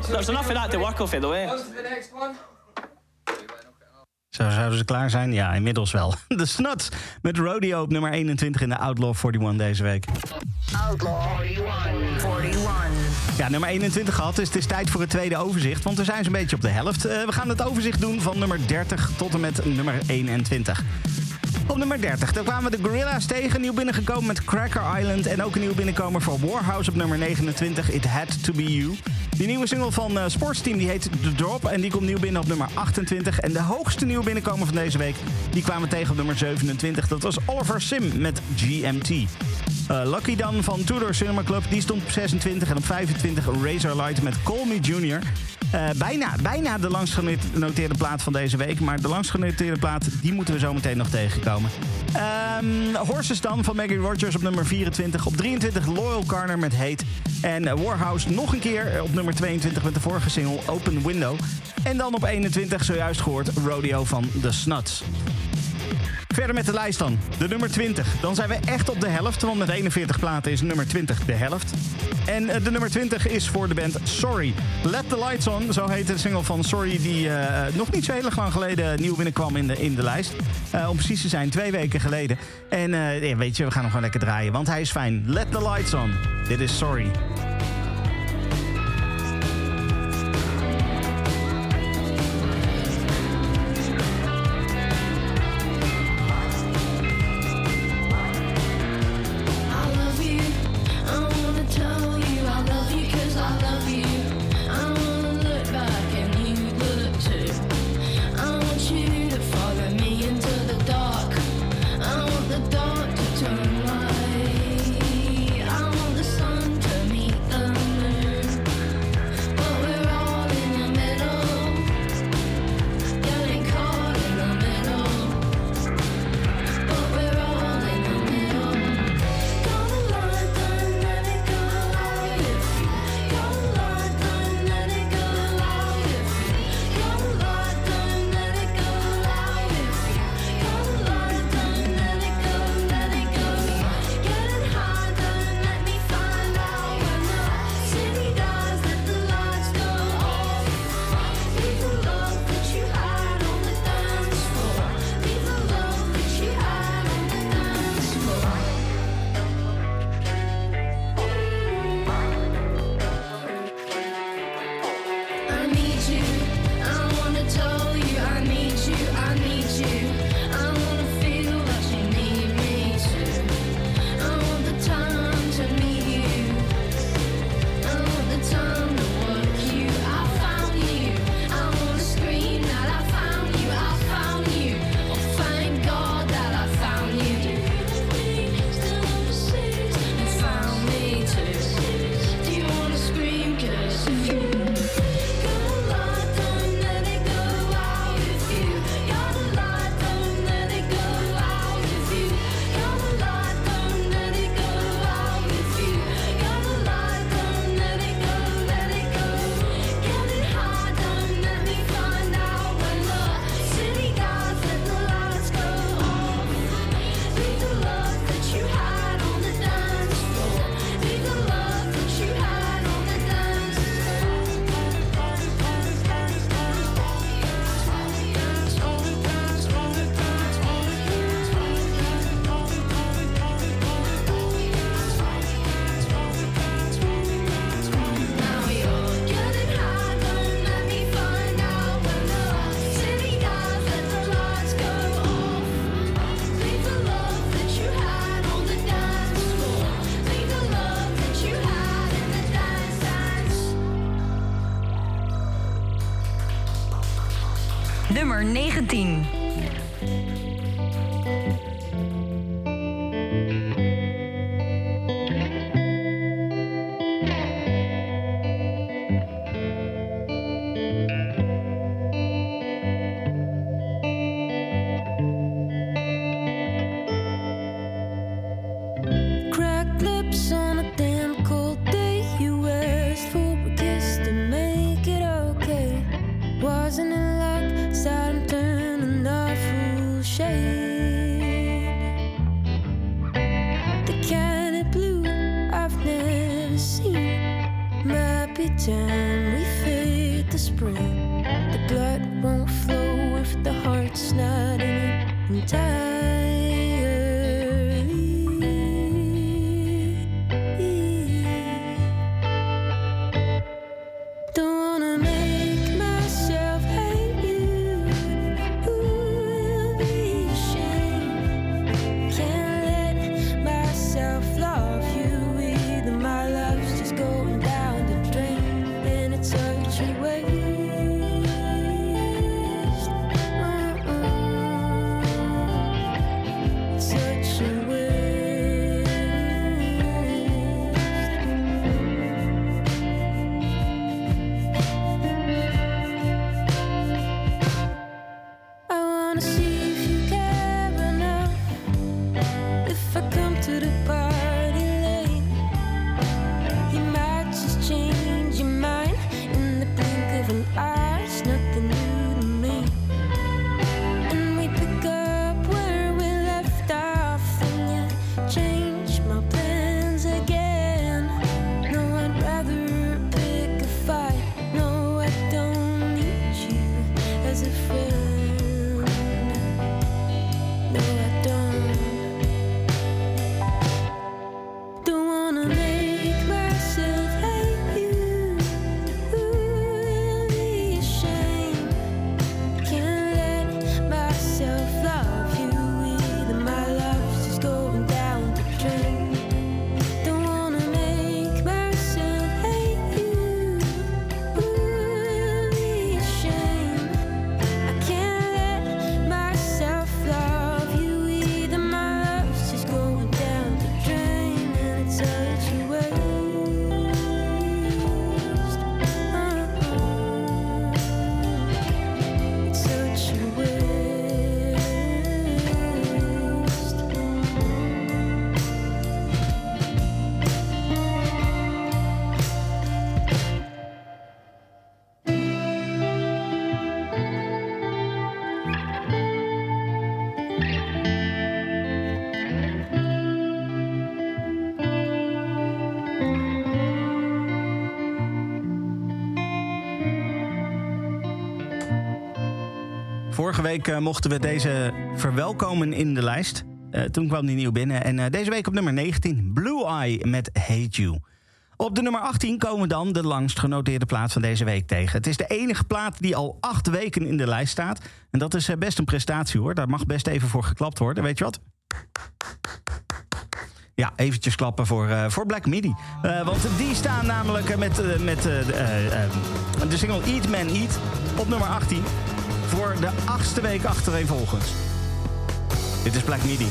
There's enough of that to work off. On to the next one. Zo zouden ze klaar zijn? Ja, inmiddels wel. De Snuts met Rodeo op nummer 21 in de Outlaw 41 deze week. Outlaw 41. 41. Ja, nummer 21 gehad, dus het is tijd voor het tweede overzicht. Want we zijn zo'n beetje op de helft. Eh, we gaan het overzicht doen van nummer 30 tot en met nummer 21. Op nummer 30, daar kwamen we de Gorilla's tegen. Nieuw binnengekomen met Cracker Island. En ook een nieuw binnenkomer voor Warhouse op nummer 29. It Had To Be You. Die nieuwe single van eh, Sportsteam die heet The Drop. En die komt nieuw binnen op nummer 28. En de hoogste nieuwe binnenkomer van deze week... die kwamen tegen op nummer 27. Dat was Oliver Sim met GMT. Eh, Lucky Dan van Tudor Cinema Club. Die stond op 26. En op 25 Razor Light met Call Me Junior. Eh, bijna, bijna de langst genoteerde plaat van deze week. Maar de langst genoteerde plaat, die moeten we zo meteen nog tegenkomen. Ehm, Horses dan van Maggie Rogers op nummer 24. Op 23 Loyal Carner met Hate. En eh, Warhouse nog een keer op nummer 22 met de vorige single Open Window. En dan op 21 zojuist gehoord Rodeo van The Snuts. Verder met de lijst dan. De nummer 20. Dan zijn we echt op de helft, want met 41 platen is nummer 20 de helft. En eh, de nummer 20 is voor de band Sorry. Let the Lights On, zo heet de single van Sorry... die eh, nog niet zo heel lang geleden nieuw binnenkwam in de, in de lijst. Eh, om precies te zijn, twee weken geleden. En eh, weet je, we gaan hem gewoon lekker draaien, want hij is fijn. Let the Lights On. Dit is Sorry. Vorige week eh, mochten we deze verwelkomen in de lijst. Eh, toen kwam die nieuw binnen. En eh, deze week op nummer 19, Blue Eye met Hate You. Op de nummer 18 komen dan de langst genoteerde plaat van deze week tegen. Het is de enige plaat die al acht weken in de lijst staat. En dat is eh, best een prestatie hoor. Daar mag best even voor geklapt worden. Weet je wat? Ja, eventjes klappen voor, eh, voor Black Midi. Eh, want die staan namelijk met, met de single Eat Man Eat op nummer 18. Voor de achtste week achtereenvolgens. Dit is Black Midi.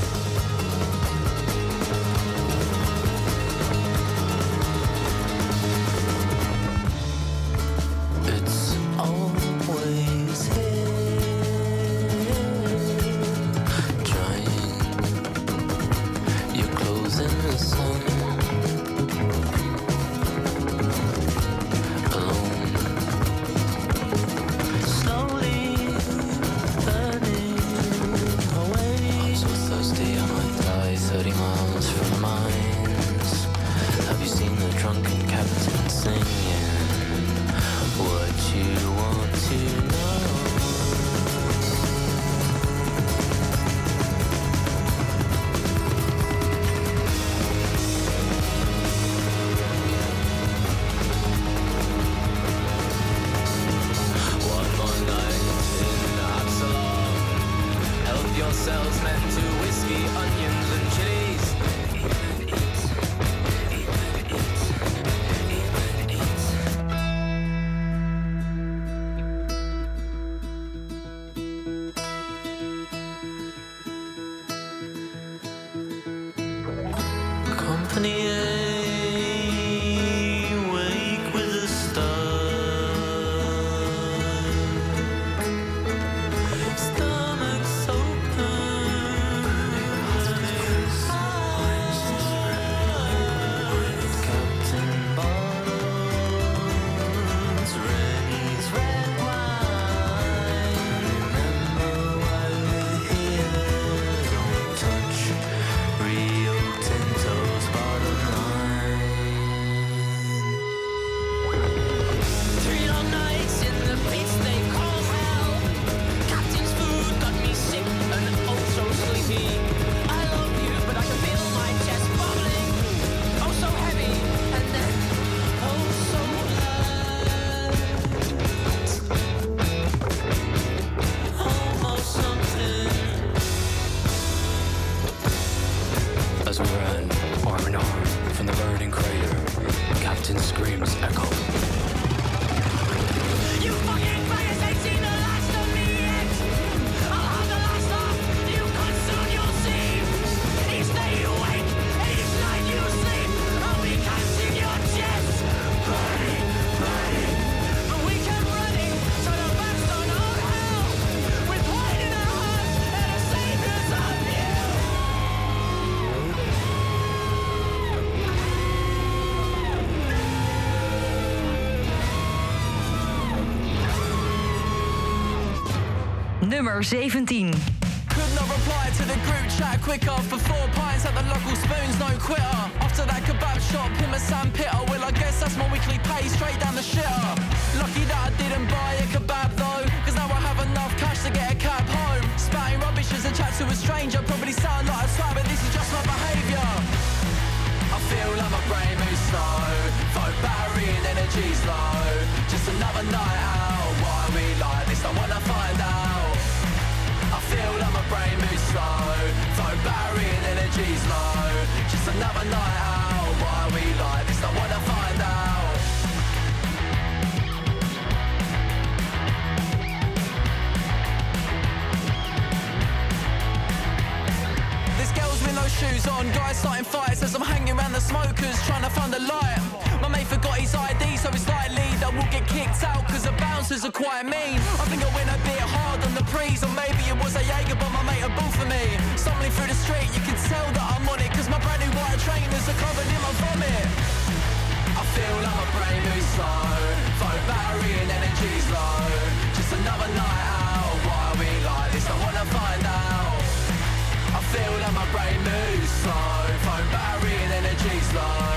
Nummer 17. Could not reply to the group chat quicker. For four pints at the local spoons, no quitter. After that kebab shop, him a Well I guess that's my weekly pay, straight down the shitter. Lucky that I didn't buy a kebab though Cause now I have enough cash to get a cab home. Spouting rubbish as a chat to a stranger. Probably sound like a twat, but this is just my behaviour. I feel like my brain moves slow. Battery and energy's low. Just another night out. Why we like this, I wanna find out energy's low Just another night out Why we like this, I wanna find out This girl's with no shoes on, guys starting fights as I'm hanging around the smokers trying to find a light. My mate forgot his ID, so it's likely that we'll get kicked out because the bouncers are quite mean. I think I went prees, or maybe it was a Jaeger, but my mate had bought for me. Stumbling through the street, you can tell that I'm on it because my brand new white trainers are covered in my vomit. I feel like my brain moves slow, phone battery and energy's low. Just another night out, why are we like this? I wanna find out. I feel like my brain moves slow Phone battery and energy's low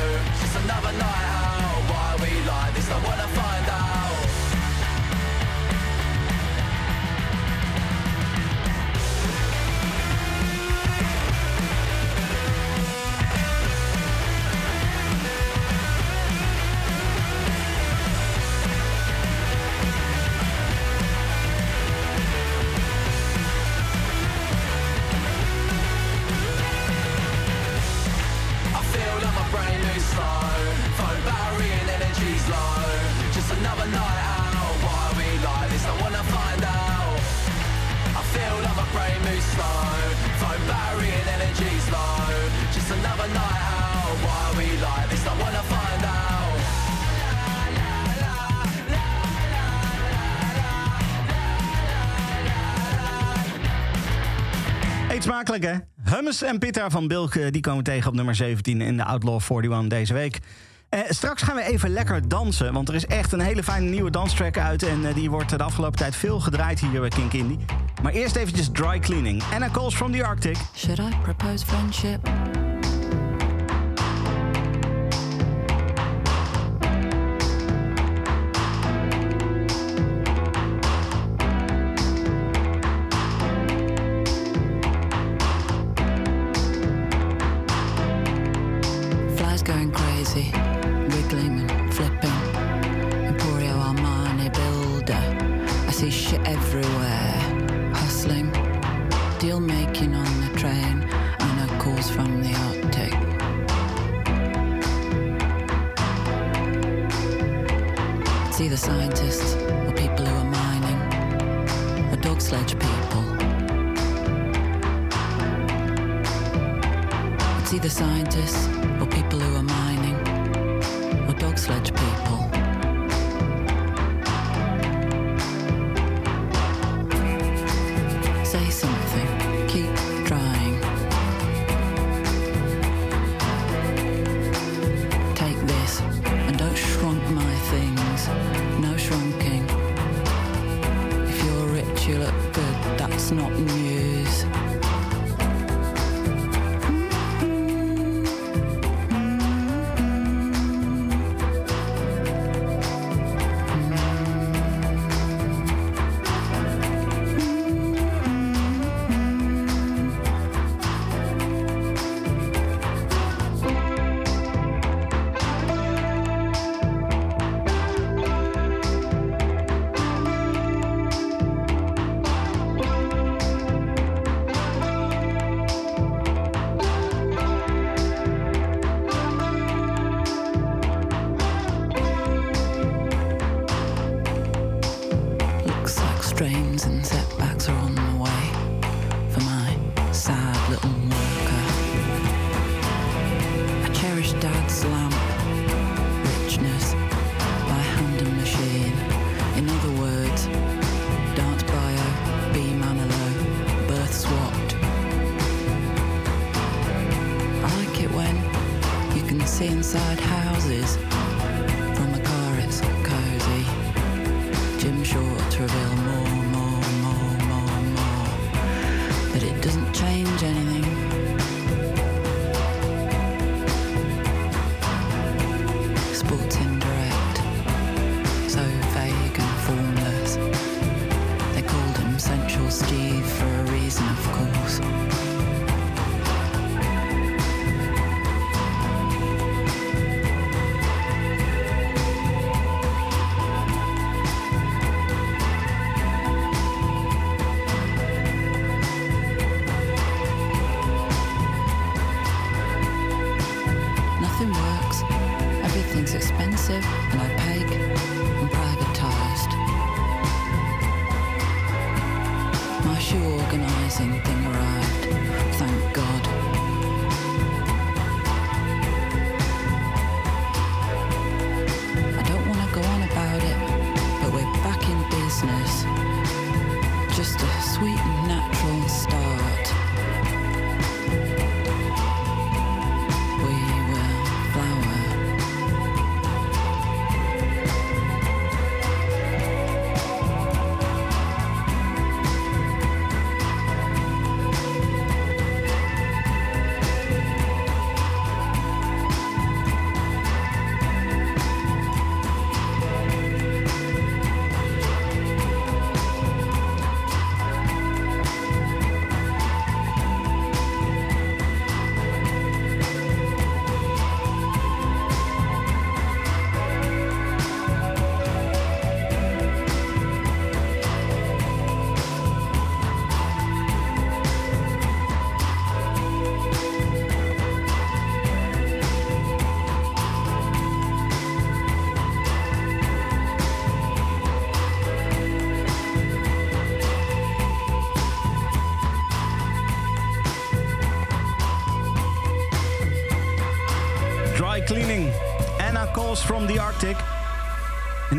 Hè? Hummus en Pitta van Bilk, die komen tegen op nummer 17 in de Outlaw 41 deze week. Eh, straks gaan we even lekker dansen, want er is echt een hele fijne nieuwe danstrack uit... en eh, die wordt de afgelopen tijd veel gedraaid hier bij Kink Indie. Maar eerst eventjes dry cleaning. Anna Calls from the Arctic. Should I propose friendship?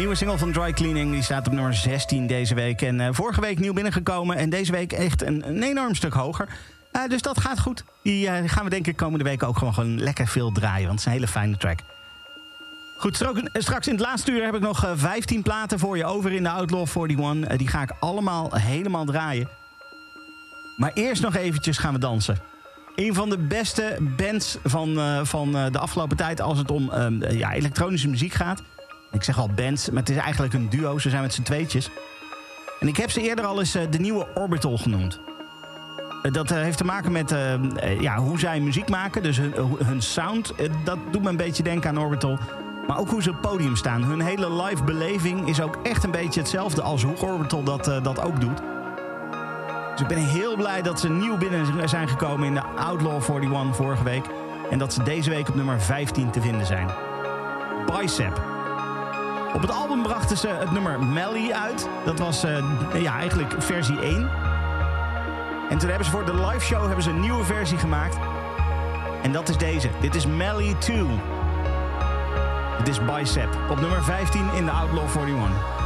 Nieuwe single van Dry Cleaning die staat op nummer 16 deze week. En eh, vorige week nieuw binnengekomen. En deze week echt een, enorm stuk hoger. Eh, dus dat gaat goed. Die eh, gaan we denk ik komende week ook gewoon, gewoon lekker veel draaien. Want het is een hele fijne track. Goed, straks, in het laatste uur heb ik nog eh, 15 platen voor je over in de Outlaw 41. Eh, die ga ik allemaal helemaal draaien. Maar eerst nog eventjes gaan we dansen. Een van de beste bands van, van de afgelopen tijd als het om ehm, eh, ja, elektronische muziek gaat. Ik zeg al bands, maar het is eigenlijk een duo. Ze zijn met z'n tweetjes. En ik heb ze eerder al eens eh, de nieuwe Orbital genoemd. Eh, dat eh, heeft te maken met ja, hoe zij muziek maken. Dus hun, hun sound, dat doet me een beetje denken aan Orbital. Maar ook hoe ze op het podium staan. Hun hele live beleving is ook echt een beetje hetzelfde als hoe Orbital dat, dat ook doet. Dus ik ben heel blij dat ze nieuw binnen zijn gekomen in de Outlaw 41 vorige week. En dat ze deze week op nummer 15 te vinden zijn. Bicep. Op het album brachten ze het nummer Melly uit. Dat was eh, ja, eigenlijk versie 1. En toen hebben ze voor de live show hebben ze een nieuwe versie gemaakt. En dat is deze. Dit is Melly 2. Dit is Bicep. Op nummer 15 in de Outlaw 41.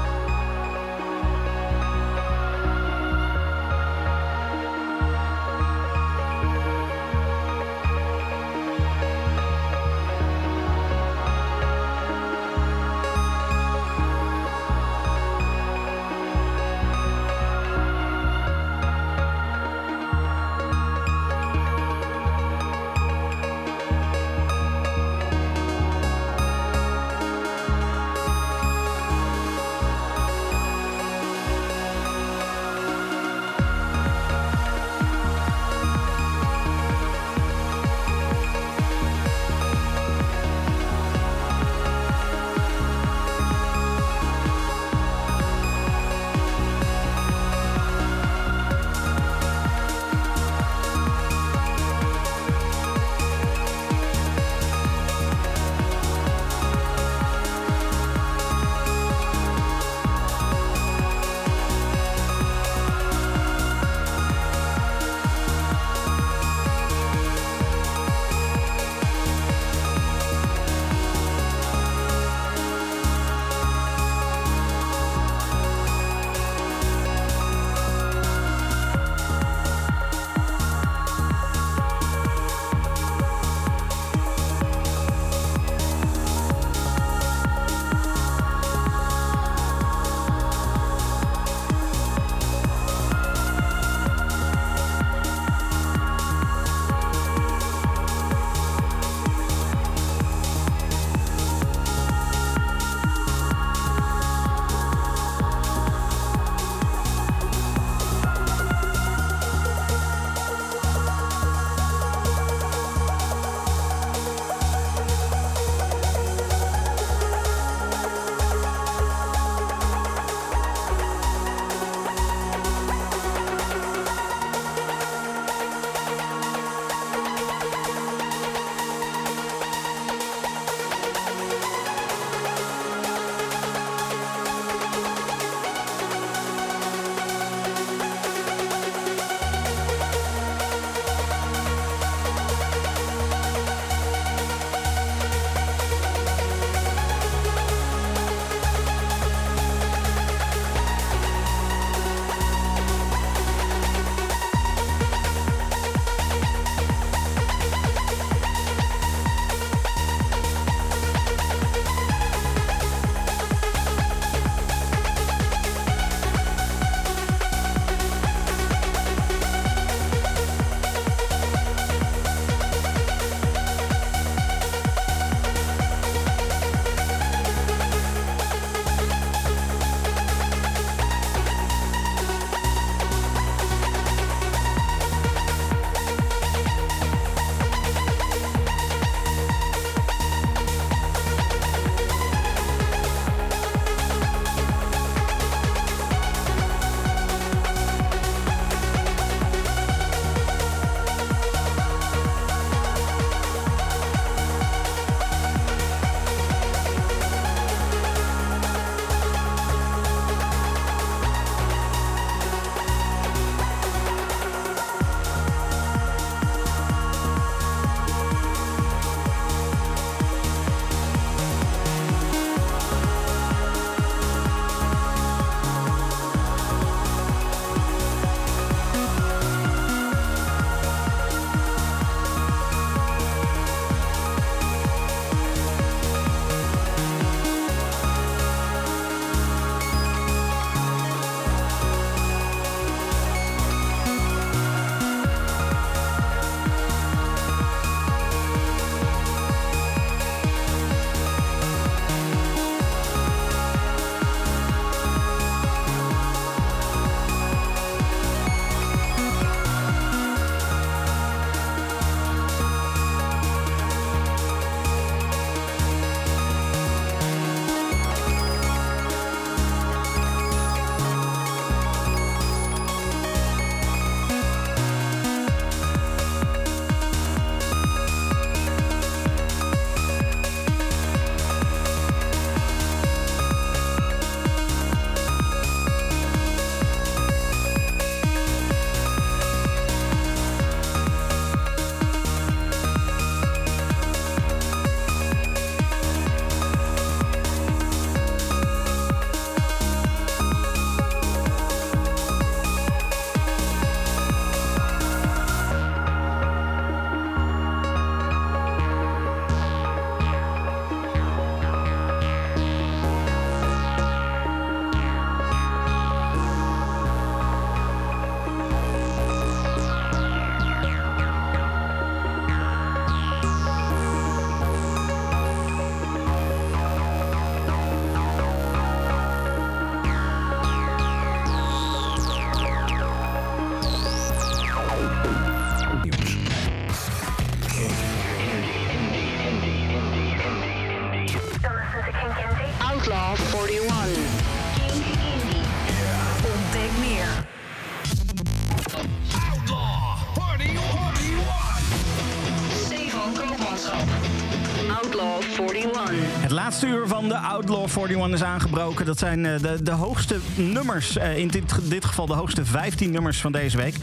Laatste uur van de Outlaw 41 is aangebroken. Dat zijn eh, de, de hoogste nummers. eh, in dit, dit geval de hoogste 15 nummers van deze week.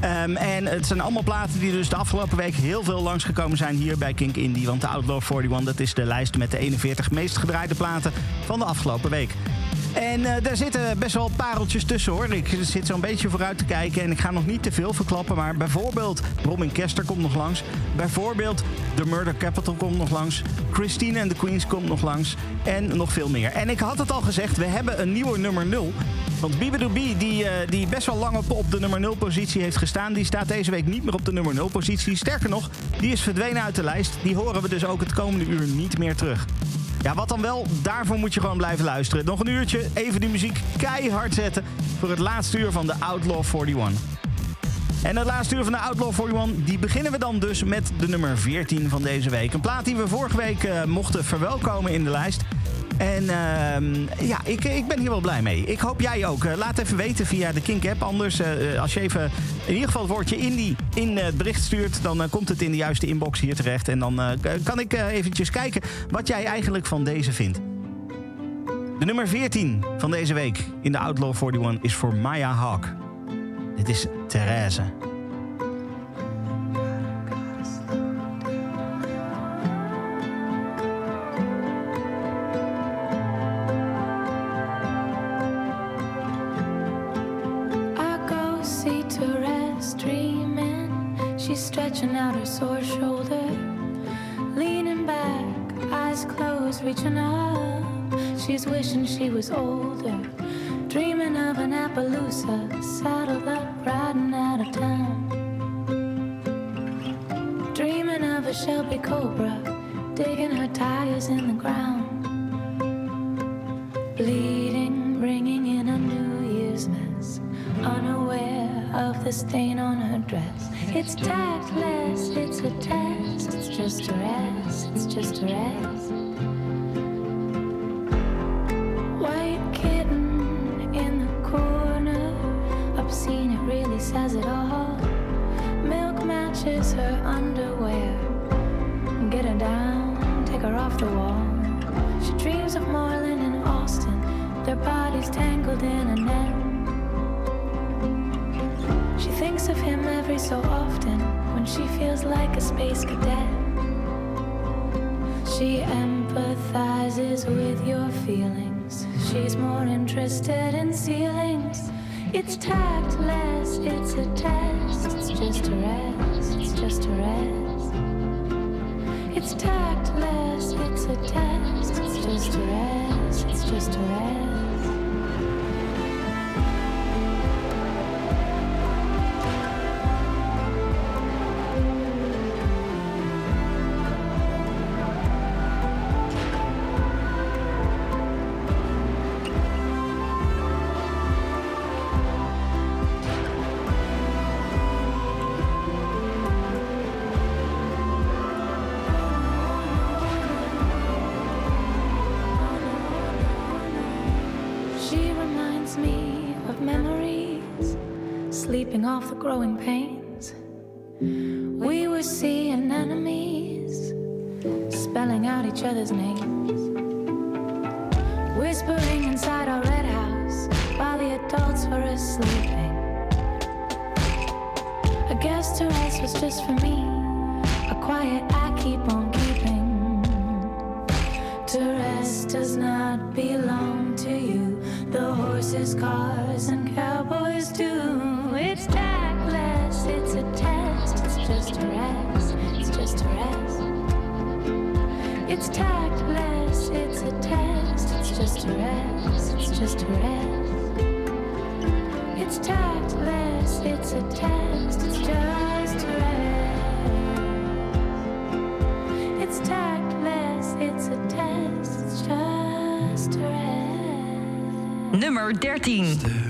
Ehm, en het zijn allemaal platen die dus de afgelopen week heel veel langsgekomen zijn hier bij Kink Indie. Want de Outlaw 41, dat is de lijst met de 41 meest gedraaide platen van de afgelopen week. En eh, daar zitten best wel pareltjes tussen hoor. Ik zit zo'n beetje vooruit te kijken en ik ga nog niet te veel verklappen. Maar bijvoorbeeld Robin Kester komt nog langs. Bijvoorbeeld The Murder Capital komt nog langs. Christine and the Queens komt nog langs. En nog veel meer. En ik had het al gezegd, we hebben een nieuwe nummer 0. Want Bibidoo die, eh, die best wel lang op, op de nummer 0 positie heeft gestaan... die staat deze week niet meer op de nummer 0 positie. Sterker nog, die is verdwenen uit de lijst. Die horen we dus ook het komende uur niet meer terug. Ja, wat dan wel? Daarvoor moet je gewoon blijven luisteren. Nog een uurtje, even die muziek keihard zetten... voor het laatste uur van de Outlaw 41. En het laatste uur van de Outlaw 41, die beginnen we dan dus met de nummer 14 van deze week. Een plaat die we vorige week eh, mochten verwelkomen in de lijst. En ehm, ja, ik, ik ben hier wel blij mee. Ik hoop jij ook. Eh, laat even weten via de Kink app. Anders, eh, als je even in ieder geval het woordje indie in het bericht stuurt... dan komt het in de juiste inbox hier terecht. En dan kan ik eventjes kijken wat jij eigenlijk van deze vindt. De nummer 14 van deze week in de Outlaw 41 is voor Maya Hawk. Dit is Therese. I go see Therese dreaming. She's stretching out her sore shoulder, leaning back, eyes closed, reaching up. She's wishing she was older, dreaming of an Appaloosa, Act. Interested in ceilings. It's tactless, it's a test. It's just a rest, it's just a rest. Off the growing pains. We were seeing enemies, spelling out each other's names. Whispering inside our red house while the adults were asleep. A guest to us was just for me, a quiet I keep on keeping. To rest does not belong to you. The horses, cars, and cowboys do. A rest. It's tactless, it's a test. It's just a rest, it's just a rest. It's tactless, it's a test. It's just a rest. It's tactless, it's a test. It's just a rest. Nummer 13.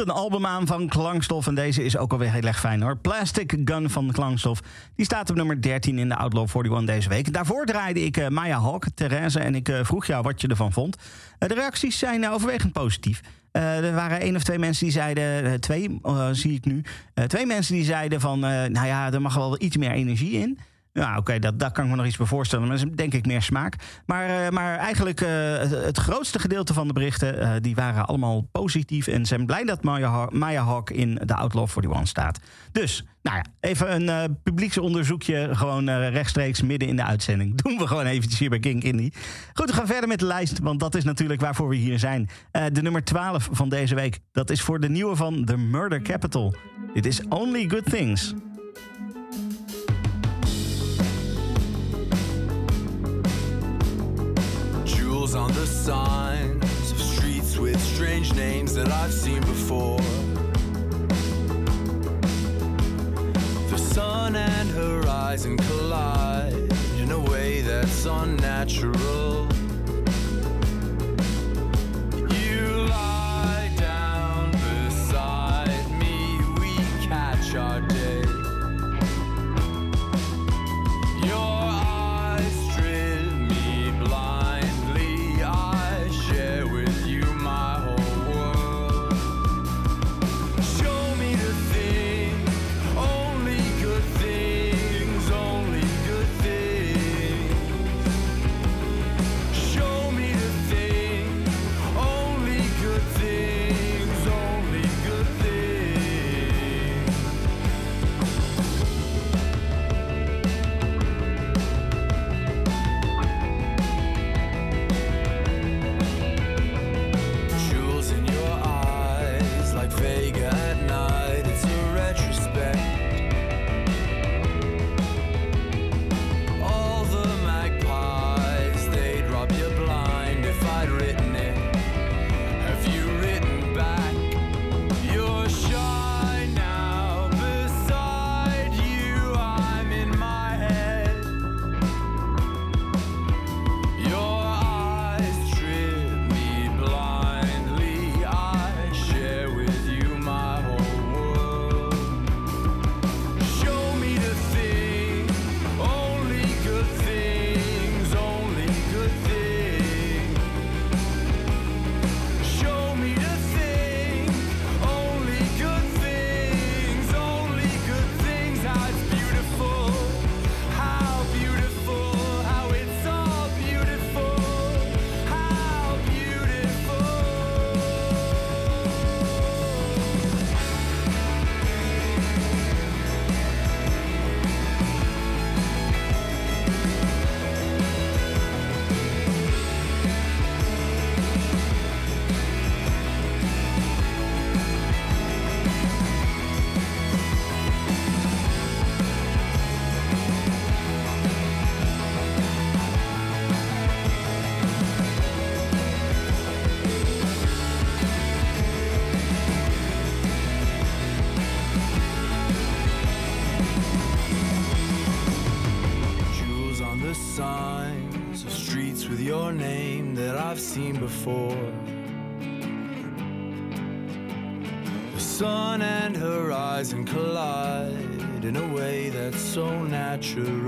Een album aan van Klankstof. En deze is ook alweer heel erg fijn hoor. Plastic Gun van Klankstof. Die staat op nummer 13 in de Outlaw 41 deze week. Daarvoor draaide ik eh, Maya Hawk, Therese. En ik eh, vroeg jou wat je ervan vond. Eh, de reacties zijn overwegend positief. Er waren één of twee mensen die zeiden, twee eh, zie ik nu. Twee mensen die zeiden van, nou ja, er mag wel iets meer energie in. Ja, oké, dat, daar kan ik me nog iets bij voorstellen. Maar dat is denk ik meer smaak. Maar, eh, maar eigenlijk eh, het, grootste gedeelte van de berichten... eh, die waren allemaal positief. En zijn blij dat Maya, Maya Hawk in de Outlaw 41 staat. Dus, nou ja, even een eh publieksonderzoekje... gewoon rechtstreeks midden in de uitzending. Doen we gewoon eventjes hier bij King Indie. Goed, we gaan verder met de lijst. Want dat is natuurlijk waarvoor we hier zijn. De nummer 12 van deze week. Dat is voor de nieuwe van The Murder Capital. Dit is Only Good Things. Jewels on the signs of streets with strange names that I've seen before. The sun and horizon collide in a way that's unnatural. You lie seen before. The sun and horizon collide in a way that's so natural.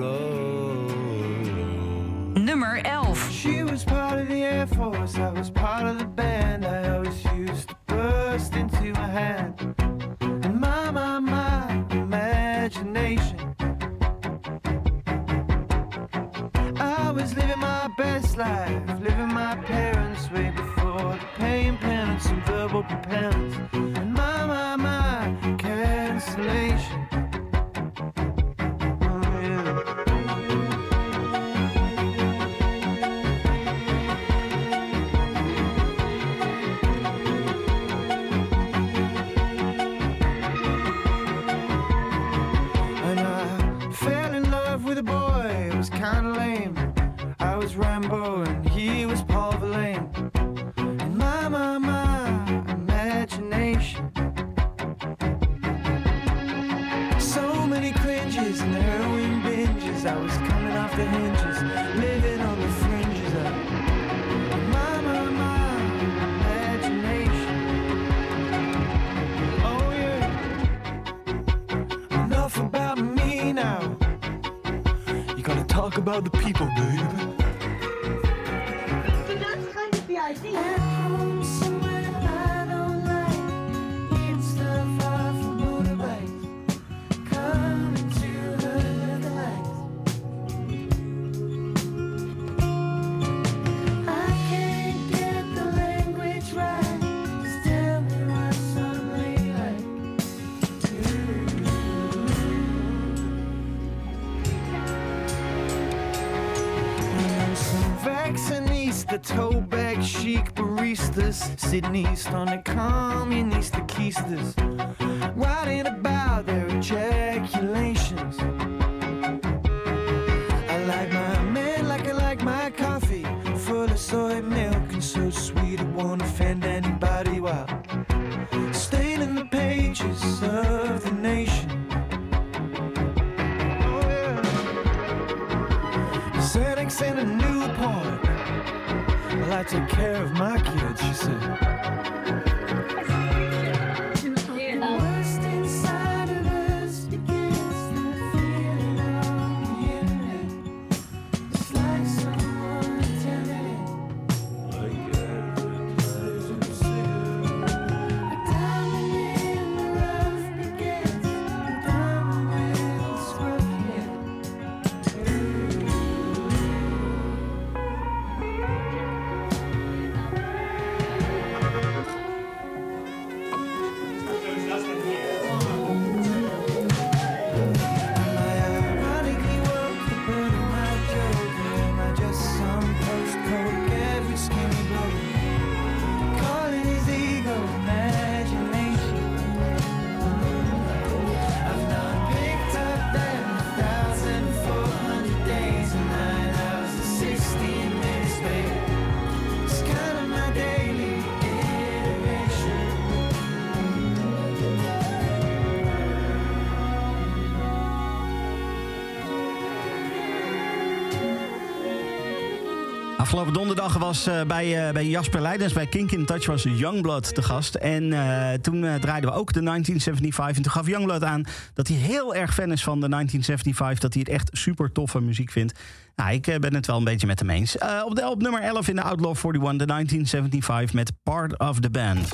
Afgelopen donderdag was eh, bij, eh, bij Jasper Leidens, bij Kink in Touch, was Youngblood te gast. En eh, toen draaiden we ook de 1975. En toen gaf Youngblood aan dat hij heel erg fan is van de 1975. Dat hij het echt super toffe muziek vindt. Nou, ik ben het wel een beetje met hem eens. Op, de, op nummer 11 in de Outlaw 41, de 1975 met Part of the Band.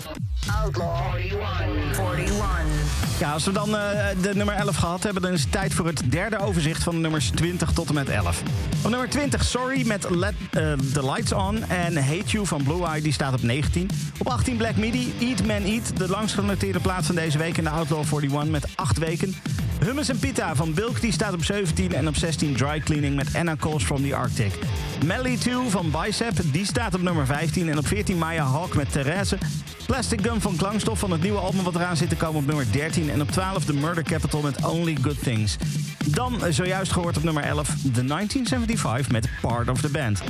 Outlaw 41. 41. Ja, als we dan eh, de nummer 11 gehad hebben, dan is het tijd voor het derde overzicht van de nummers 20 tot en met 11. Op nummer 20, Sorry met Let eh, the Lights On en Hate You van Blue Eye, die staat op 19. Op 18 Black Midi, Eat Man Eat, de langst genoteerde plaats van deze week in de Outlaw 41 met 8 weken. Hummus en Pita van Bilk, die staat op 17 en op 16 Dry Cleaning met Anna Calls from the Arctic. Melly 2 van Bicep, die staat op nummer 15 en op 14 Maya Hawk met Therese. Plastic Gun van Klankstof van het nieuwe album wat eraan zit te komen op nummer 13. En op 12 The Murder Capital met Only Good Things. Dan eh, zojuist gehoord op nummer 11 The 1975 met Part of the Band.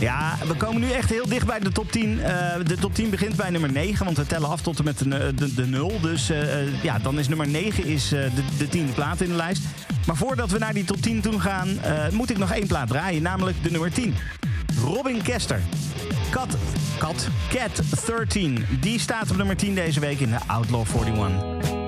Ja, we komen nu echt heel dicht bij de top 10. Uh, eh, de top 10 begint bij nummer 9, want we tellen af tot en met de, de, 0. Dus uh, ja, dan is nummer 9 is, uh, de, tiende plaat in de lijst. Maar voordat we naar die top 10 toe gaan, moet ik nog één plaat draaien, namelijk de nummer 10. Robin Kester. Kat, Kat, Cat 13. Die staat op nummer 10 deze week in de Outlaw 41.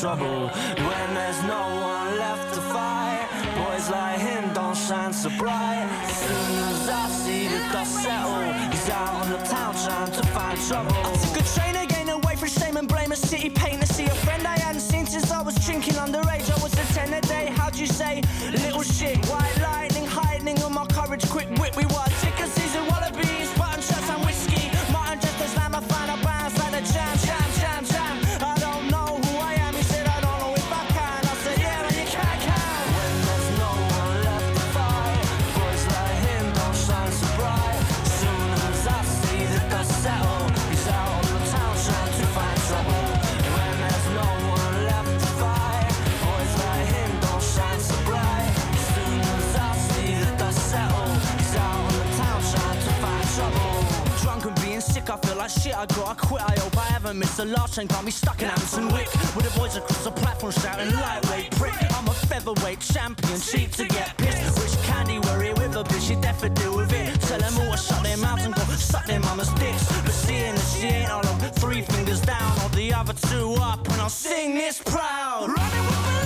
trouble. shit I got, I quit, I hope I haven't missed the last train, got me stuck in Hampton Wick. With the boys across the platform shouting, lightweight prick. I'm a featherweight champion, cheap to get pissed. Which candy we're here with a bitch, you deaf to deal with it. Tell them all to shut their mouths and go suck their mama's dicks. But seeing that she ain't all of three fingers down, or the other two up, and I'll sing this proud. Running with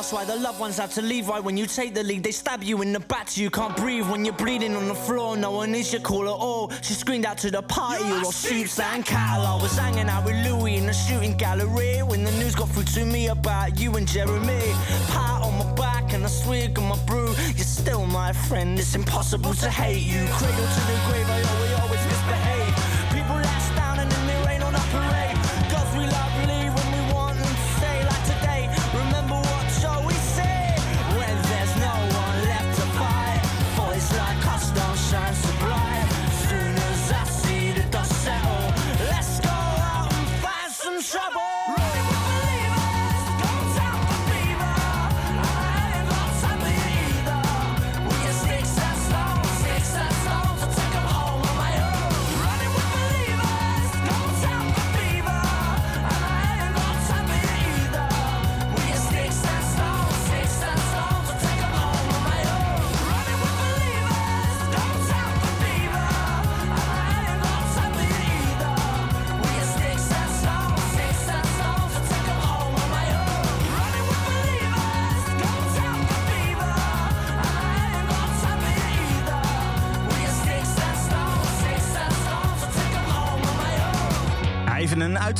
That's why the loved ones had to leave right when you take the lead. They stab you in the back so you can't breathe when you're bleeding on the floor. No one is your call at oh, all. She screamed out to the party, you're all suits and cattle. I was hanging out with Louis in the shooting gallery when the news got through to me about you and Jeremy. Pat on my back and a swig of my brew. You're still my friend, it's impossible to hate you. Cradle to the grave, I always,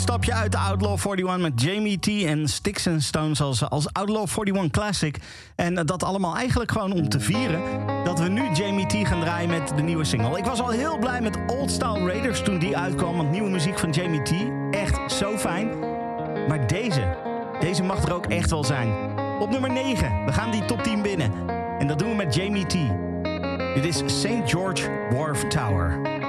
Uitstapje uit de Outlaw 41 met Jamie T en Sticks and Stones als, als Outlaw 41 Classic. En eh, dat allemaal eigenlijk gewoon om te vieren dat we nu Jamie T gaan draaien met de nieuwe single. Ik was al heel blij met Old Style Raiders toen die uitkwam, want nieuwe muziek van Jamie T. Echt zo fijn. Maar deze, deze mag er ook echt wel zijn. Op nummer 9, we gaan die top 10 binnen. En dat doen we met Jamie T. Dit is St. George Wharf Tower.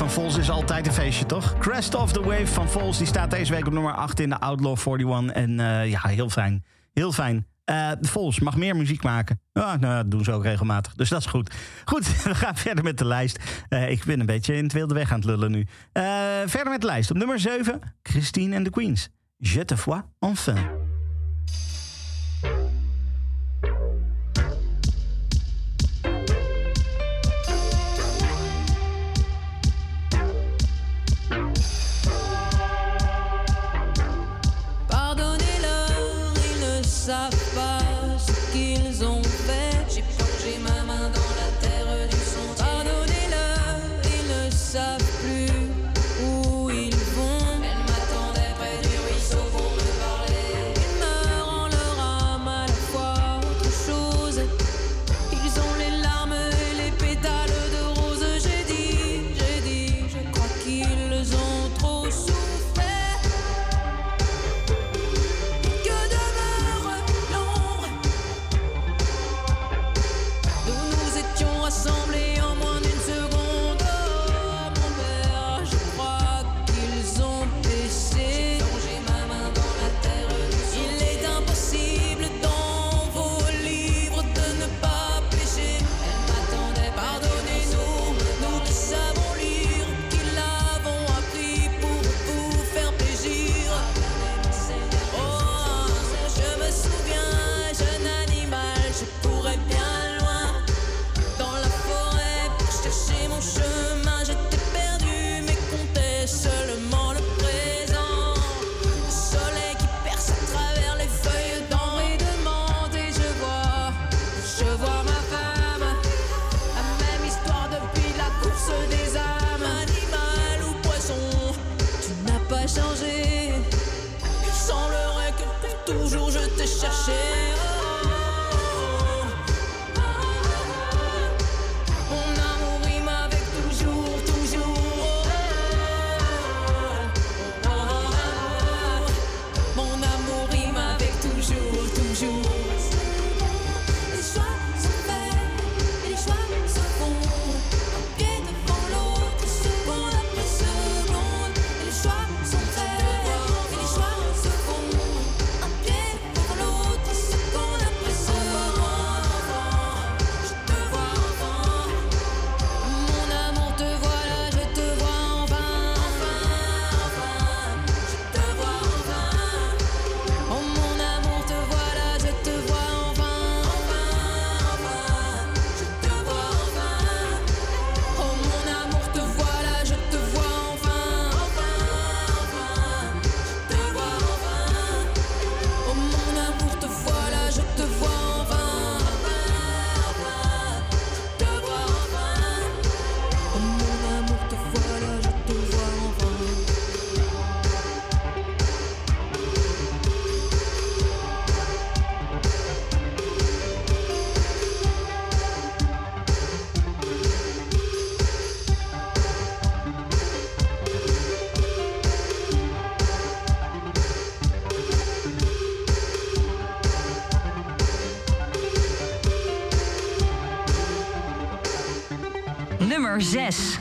van Vols is altijd een feestje, toch? Crest of the Wave van Vols, die staat deze week op nummer 8 in de Outlaw 41. En eh, ja, heel fijn. Heel fijn. Eh, uh, Vols mag meer muziek maken. Ja, nou, dat doen ze ook regelmatig. Dus dat is goed. Goed, we gaan verder met de lijst. Eh, ik ben een beetje in het wilde weg aan het lullen nu. verder met de lijst. Op nummer 7, Christine and the Queens. Je te vois enfin. zes.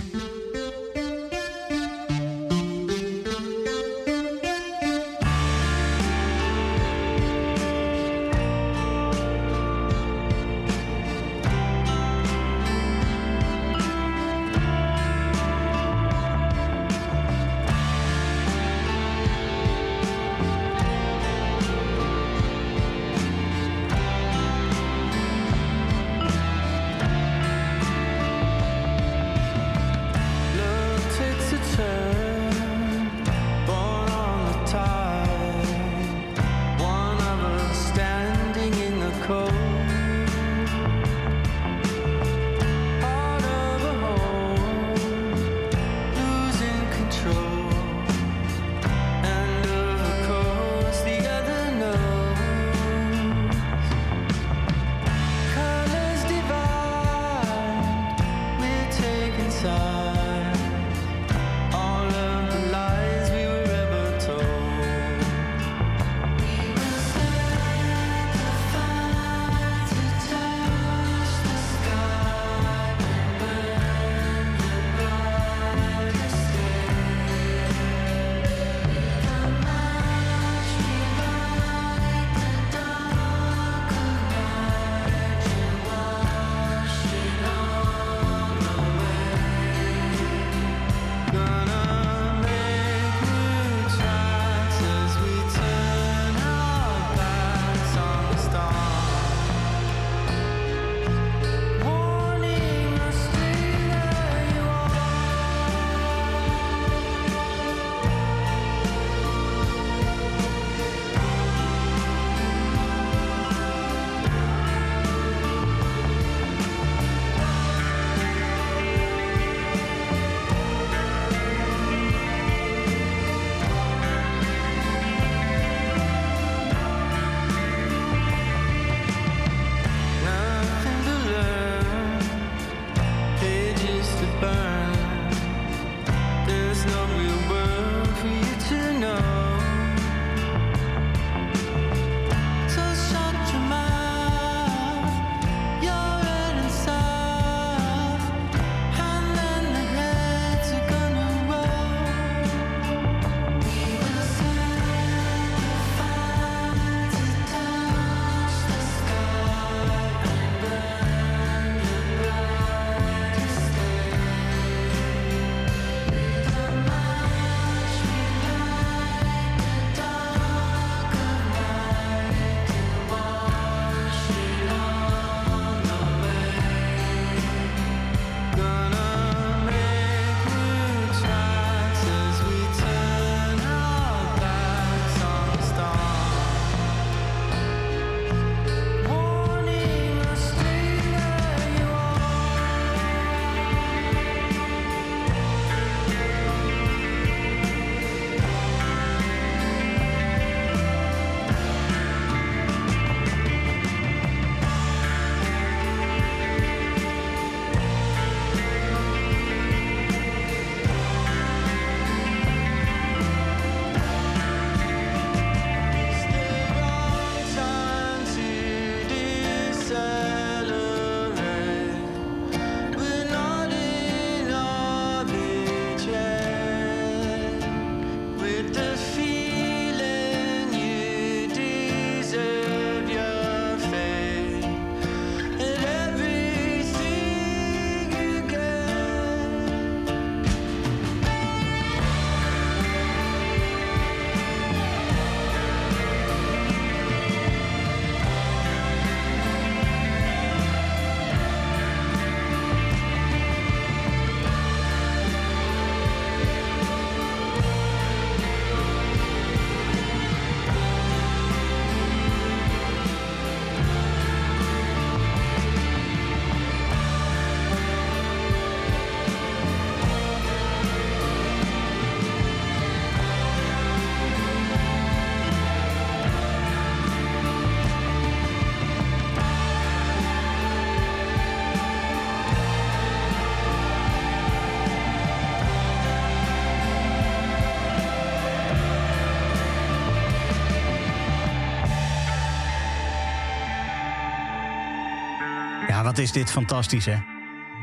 Is dit fantastisch, hè?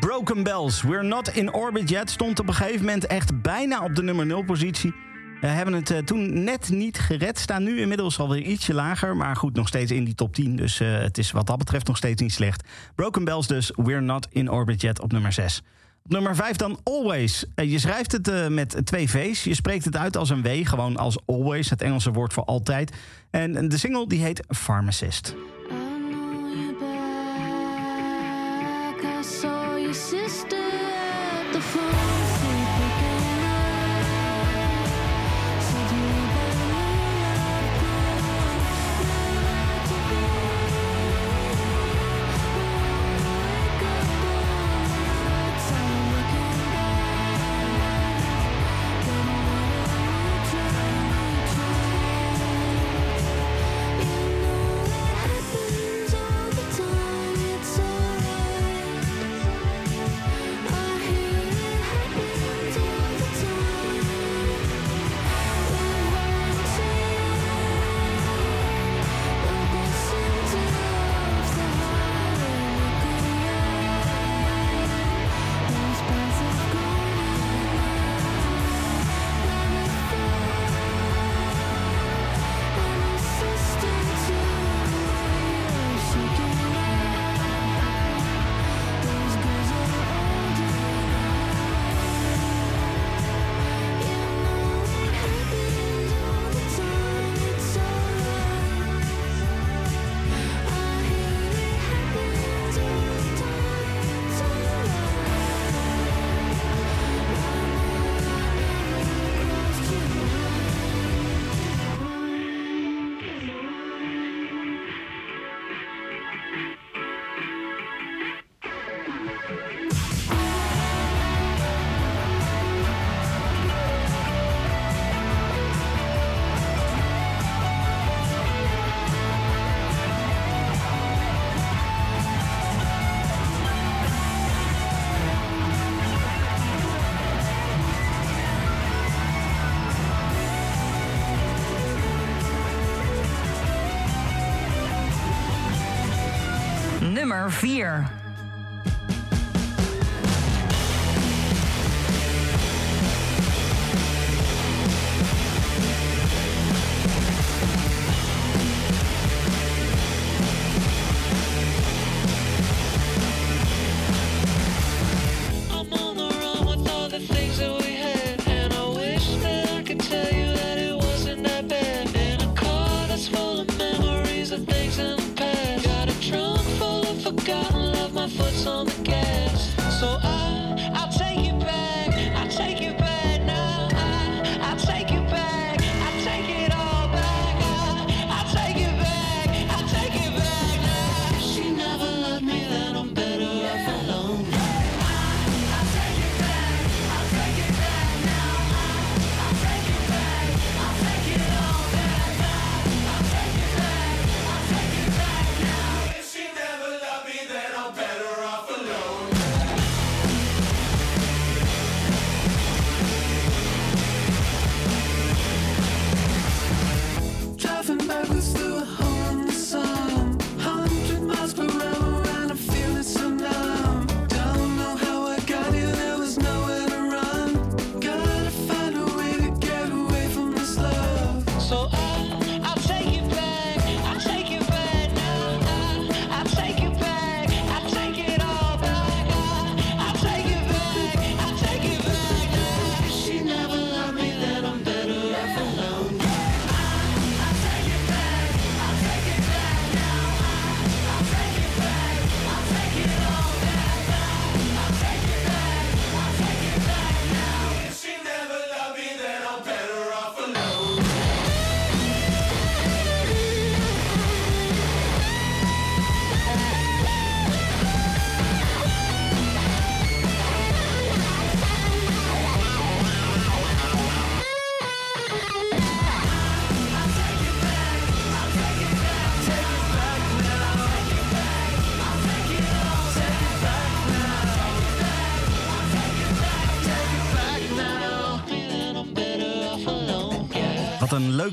Broken Bells, We're Not in Orbit Yet... stond op een gegeven moment echt bijna op de nummer 0 positie. We hebben het eh, toen net niet gered. Staan nu inmiddels alweer ietsje lager. Maar goed, nog steeds in die top 10. Dus eh, het is wat dat betreft nog steeds niet slecht. Broken Bells dus, We're Not in Orbit Yet op nummer 6. Op nummer 5 dan Always. Eh, je schrijft het met twee V's. Je spreekt het uit als een W, gewoon als Always. Het Engelse woord voor altijd. En de single die heet Pharmacist. Sister at the pharmacy Nummer Put some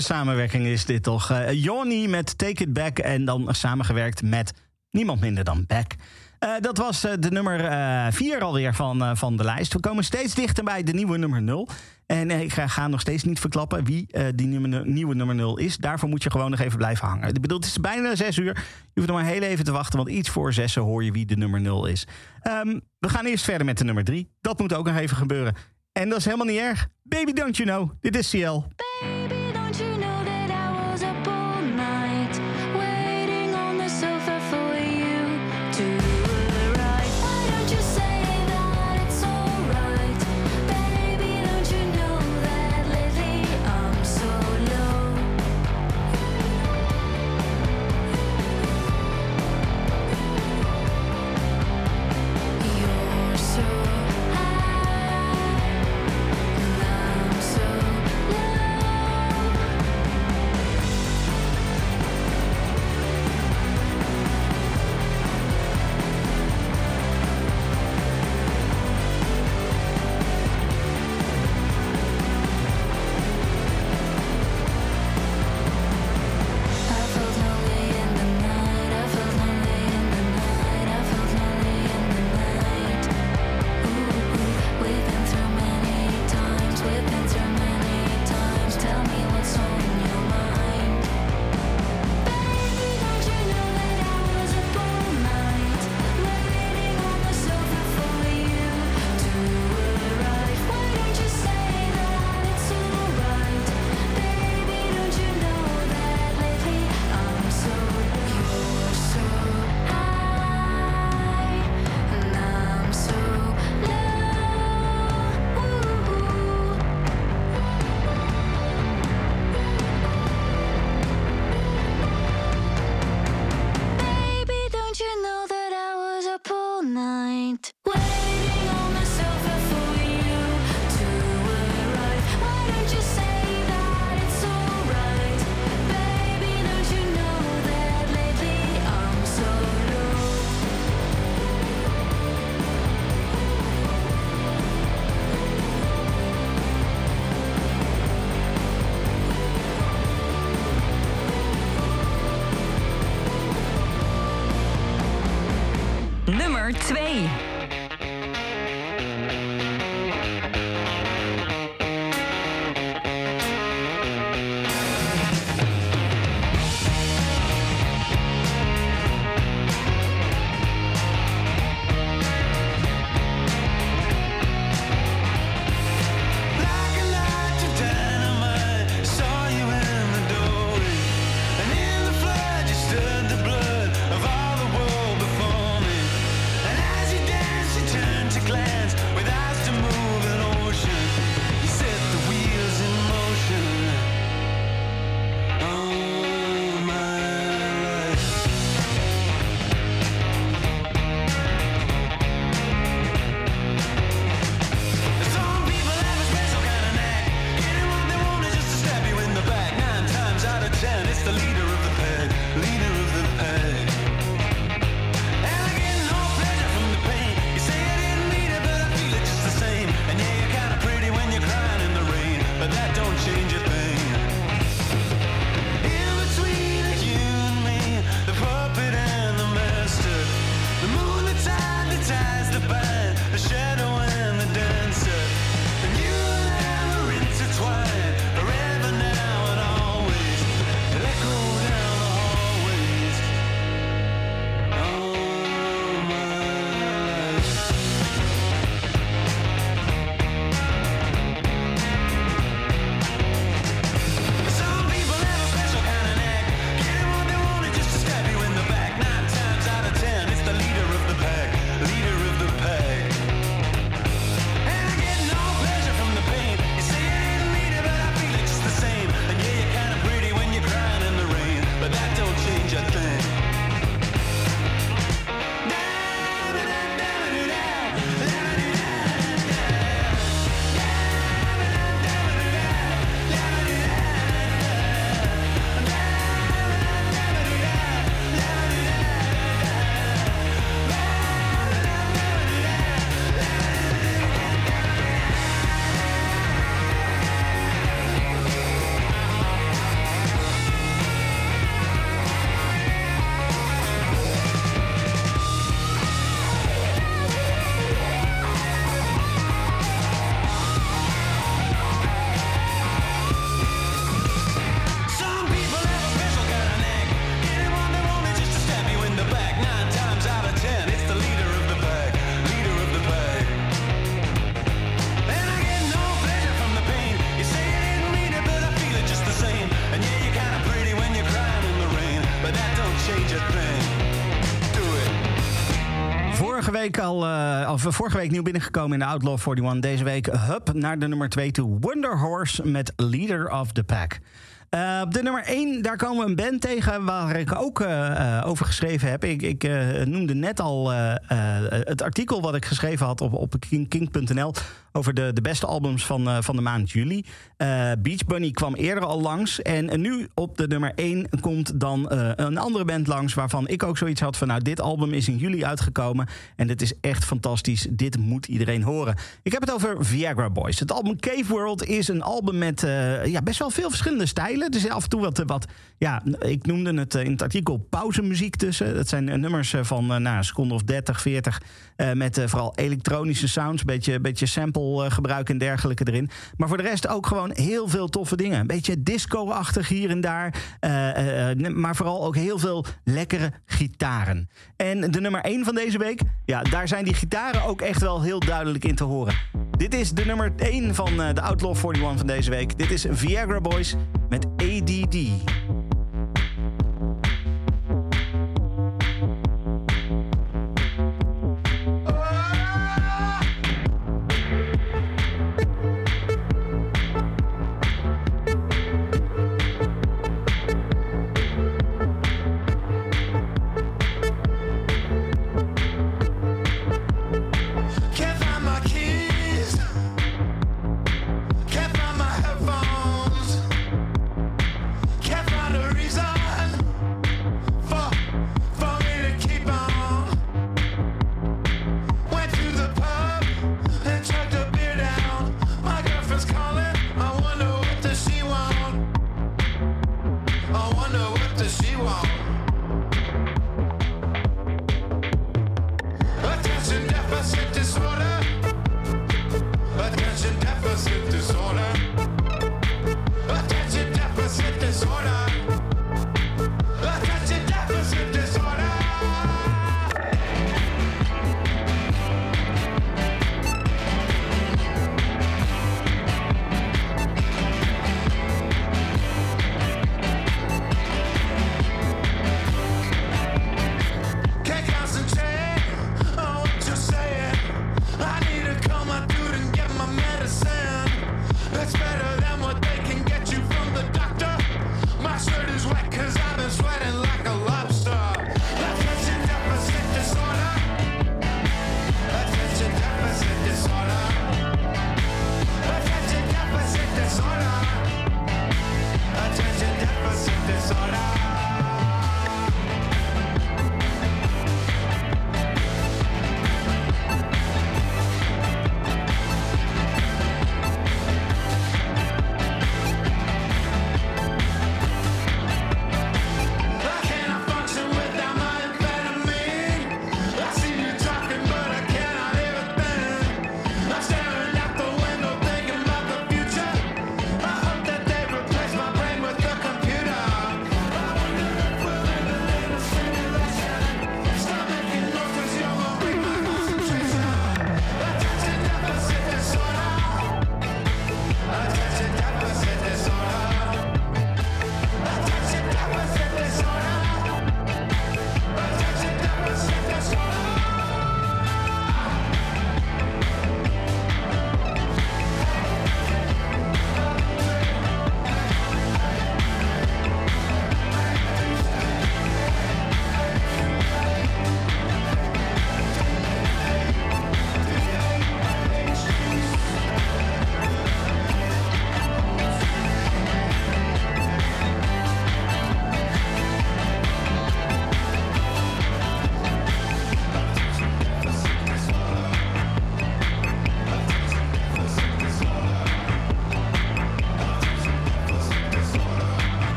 samenwerking is dit toch. Uh, Johnny met Take It Back en dan samengewerkt met niemand minder dan Beck. Eh, dat was eh, de nummer 4 alweer van, eh, van de lijst. We komen steeds dichter bij de nieuwe nummer 0. En eh, ik ga, nog steeds niet verklappen wie eh, die nieuwe nummer 0 is. Daarvoor moet je gewoon nog even blijven hangen. Ik bedoel, het is bijna 6 uur. Je hoeft nog maar heel even te wachten, want iets voor 6 hoor je wie de nummer 0 is. Ehm, we gaan eerst verder met de nummer 3. Dat moet ook nog even gebeuren. En dat is helemaal niet erg. Baby, don't you know? Dit is CL. Al, of vorige week nieuw binnengekomen in de Outlaw 41. Deze week Hub naar de nummer 2 toe. Wonder Horse met Leader of the Pack. De nummer 1, daar komen we een band tegen waar ik ook eh, eh, over geschreven heb. Ik, ik eh, noemde net al het artikel wat ik geschreven had op, op king- king.nl over de, de beste albums van, van de maand juli. Beach Bunny kwam eerder al langs. En nu op de nummer 1 komt dan een andere band langs... waarvan ik ook zoiets had van... nou, dit album is in juli uitgekomen en dit is echt fantastisch. Dit moet iedereen horen. Ik heb het over Viagra Boys. Het album Cave World is een album met ja, best wel veel verschillende stijlen. Is af en toe wat, wat ja, ik noemde het eh, in het artikel pauzemuziek tussen. Dat zijn eh, nummers eh, van eh, nou, een seconde of 30, 40... eh, met vooral elektronische sounds, een beetje, beetje sample gebruik en dergelijke erin. Maar voor de rest ook gewoon heel veel toffe dingen. Een beetje disco-achtig hier en daar. maar vooral ook heel veel lekkere gitaren. En de nummer 1 van deze week, ja, daar zijn die gitaren ook echt wel heel duidelijk in te horen. Dit is de nummer 1 van de Outlaw 41 van deze week. Dit is Viagra Boys met ADD. DD.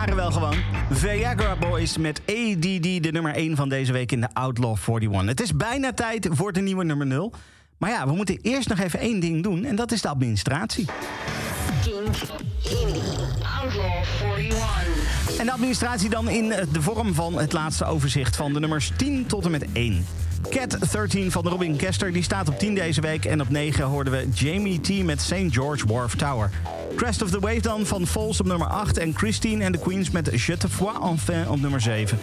Gitaren wel gewoon. Viagra Boys met ADD, de nummer 1 van deze week in de Outlaw 41. Het is bijna tijd voor de nieuwe nummer 0. Maar ja, we moeten eerst nog even één ding doen en dat is de administratie. Kink Indie Outlaw 41. En de administratie dan in de vorm van het laatste overzicht van de nummers 10 tot en met 1. Cat 13 van Robin Kester, die staat op 10 deze week. En op 9 hoorden we Jamie T met St. George Wharf Tower. Crest of the Wave dan van Falls op nummer 8. En Christine and the Queens met Je te vois enfin op nummer 7.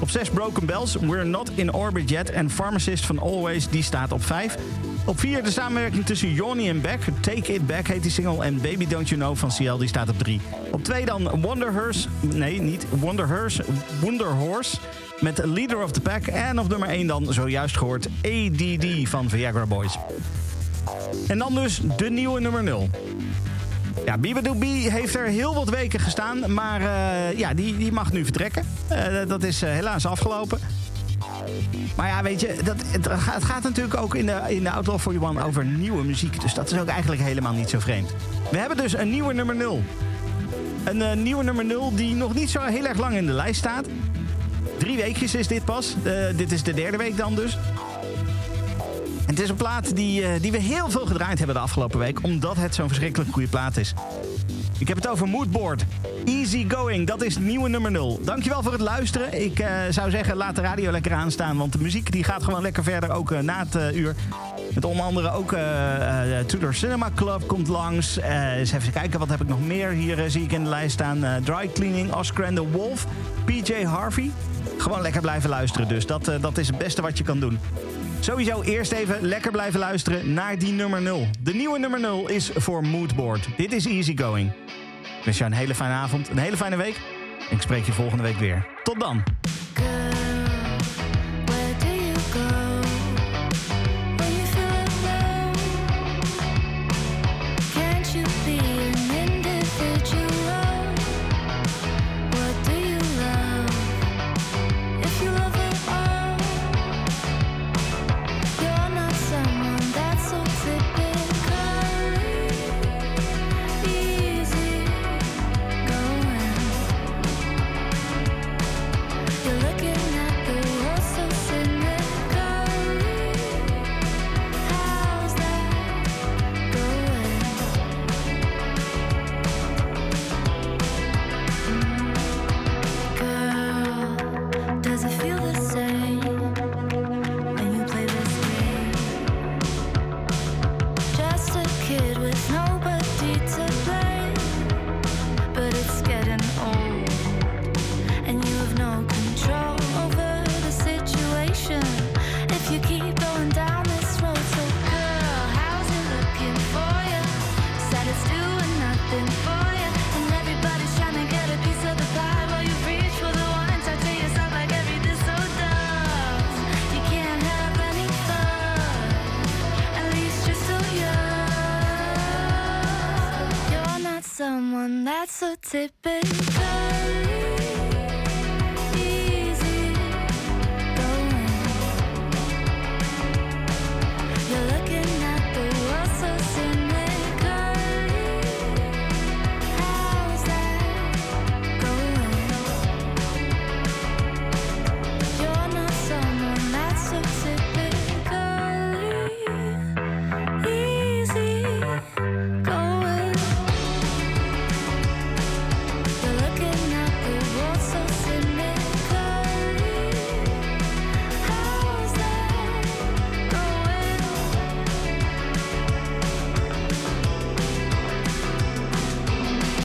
Op 6 Broken Bells, We're Not in Orbit Yet. En Pharmacist van Always, die staat op 5. Op 4 de samenwerking tussen Johnny en Beck. Take It Back heet die single. En Baby Don't You Know van CL, die staat op 3. Op 2 dan Wonder Horse. Nee, niet Wonder Horse. Wonder Horse. Met Leader of the Pack. En op nummer 1 dan zojuist gehoord ADD van Viagra Boys. En dan dus de nieuwe nummer 0. Ja, Bibadoo B heeft er heel wat weken gestaan. Maar eh, ja, die, die mag nu vertrekken. Eh, dat is eh, helaas afgelopen. Maar ja, weet je, dat, het, gaat, natuurlijk ook in de, in de Outlaw 41 over nieuwe muziek. Dus dat is ook eigenlijk helemaal niet zo vreemd. We hebben dus een nieuwe nummer 0. Een nieuwe nummer 0 die nog niet zo heel erg lang in de lijst staat. Drie weekjes is dit pas. Dit is de derde week dan dus. En het is een plaat die, eh, die we heel veel gedraaid hebben de afgelopen week. Omdat het zo'n verschrikkelijk goede plaat is. Ik heb het over Moodboard. Easy Going, dat is nieuwe nummer 0. Dankjewel voor het luisteren. Ik eh, zou zeggen, laat de radio lekker aanstaan. Want de muziek die gaat gewoon lekker verder, ook eh, na het uur. Met onder andere ook Tudor Cinema Club komt langs. Eens even kijken, wat heb ik nog meer? Hier zie ik in de lijst staan. Dry Cleaning, Oscar and the Wolf, PJ Harvey. Gewoon lekker blijven luisteren dus. Dat, dat is het beste wat je kan doen. Sowieso eerst even lekker blijven luisteren naar die nummer 0. De nieuwe nummer 0 is voor Moodboard. Dit is Easy Going. Ik wens jou een hele fijne avond, een hele fijne week. Ik spreek je volgende week weer. Tot dan.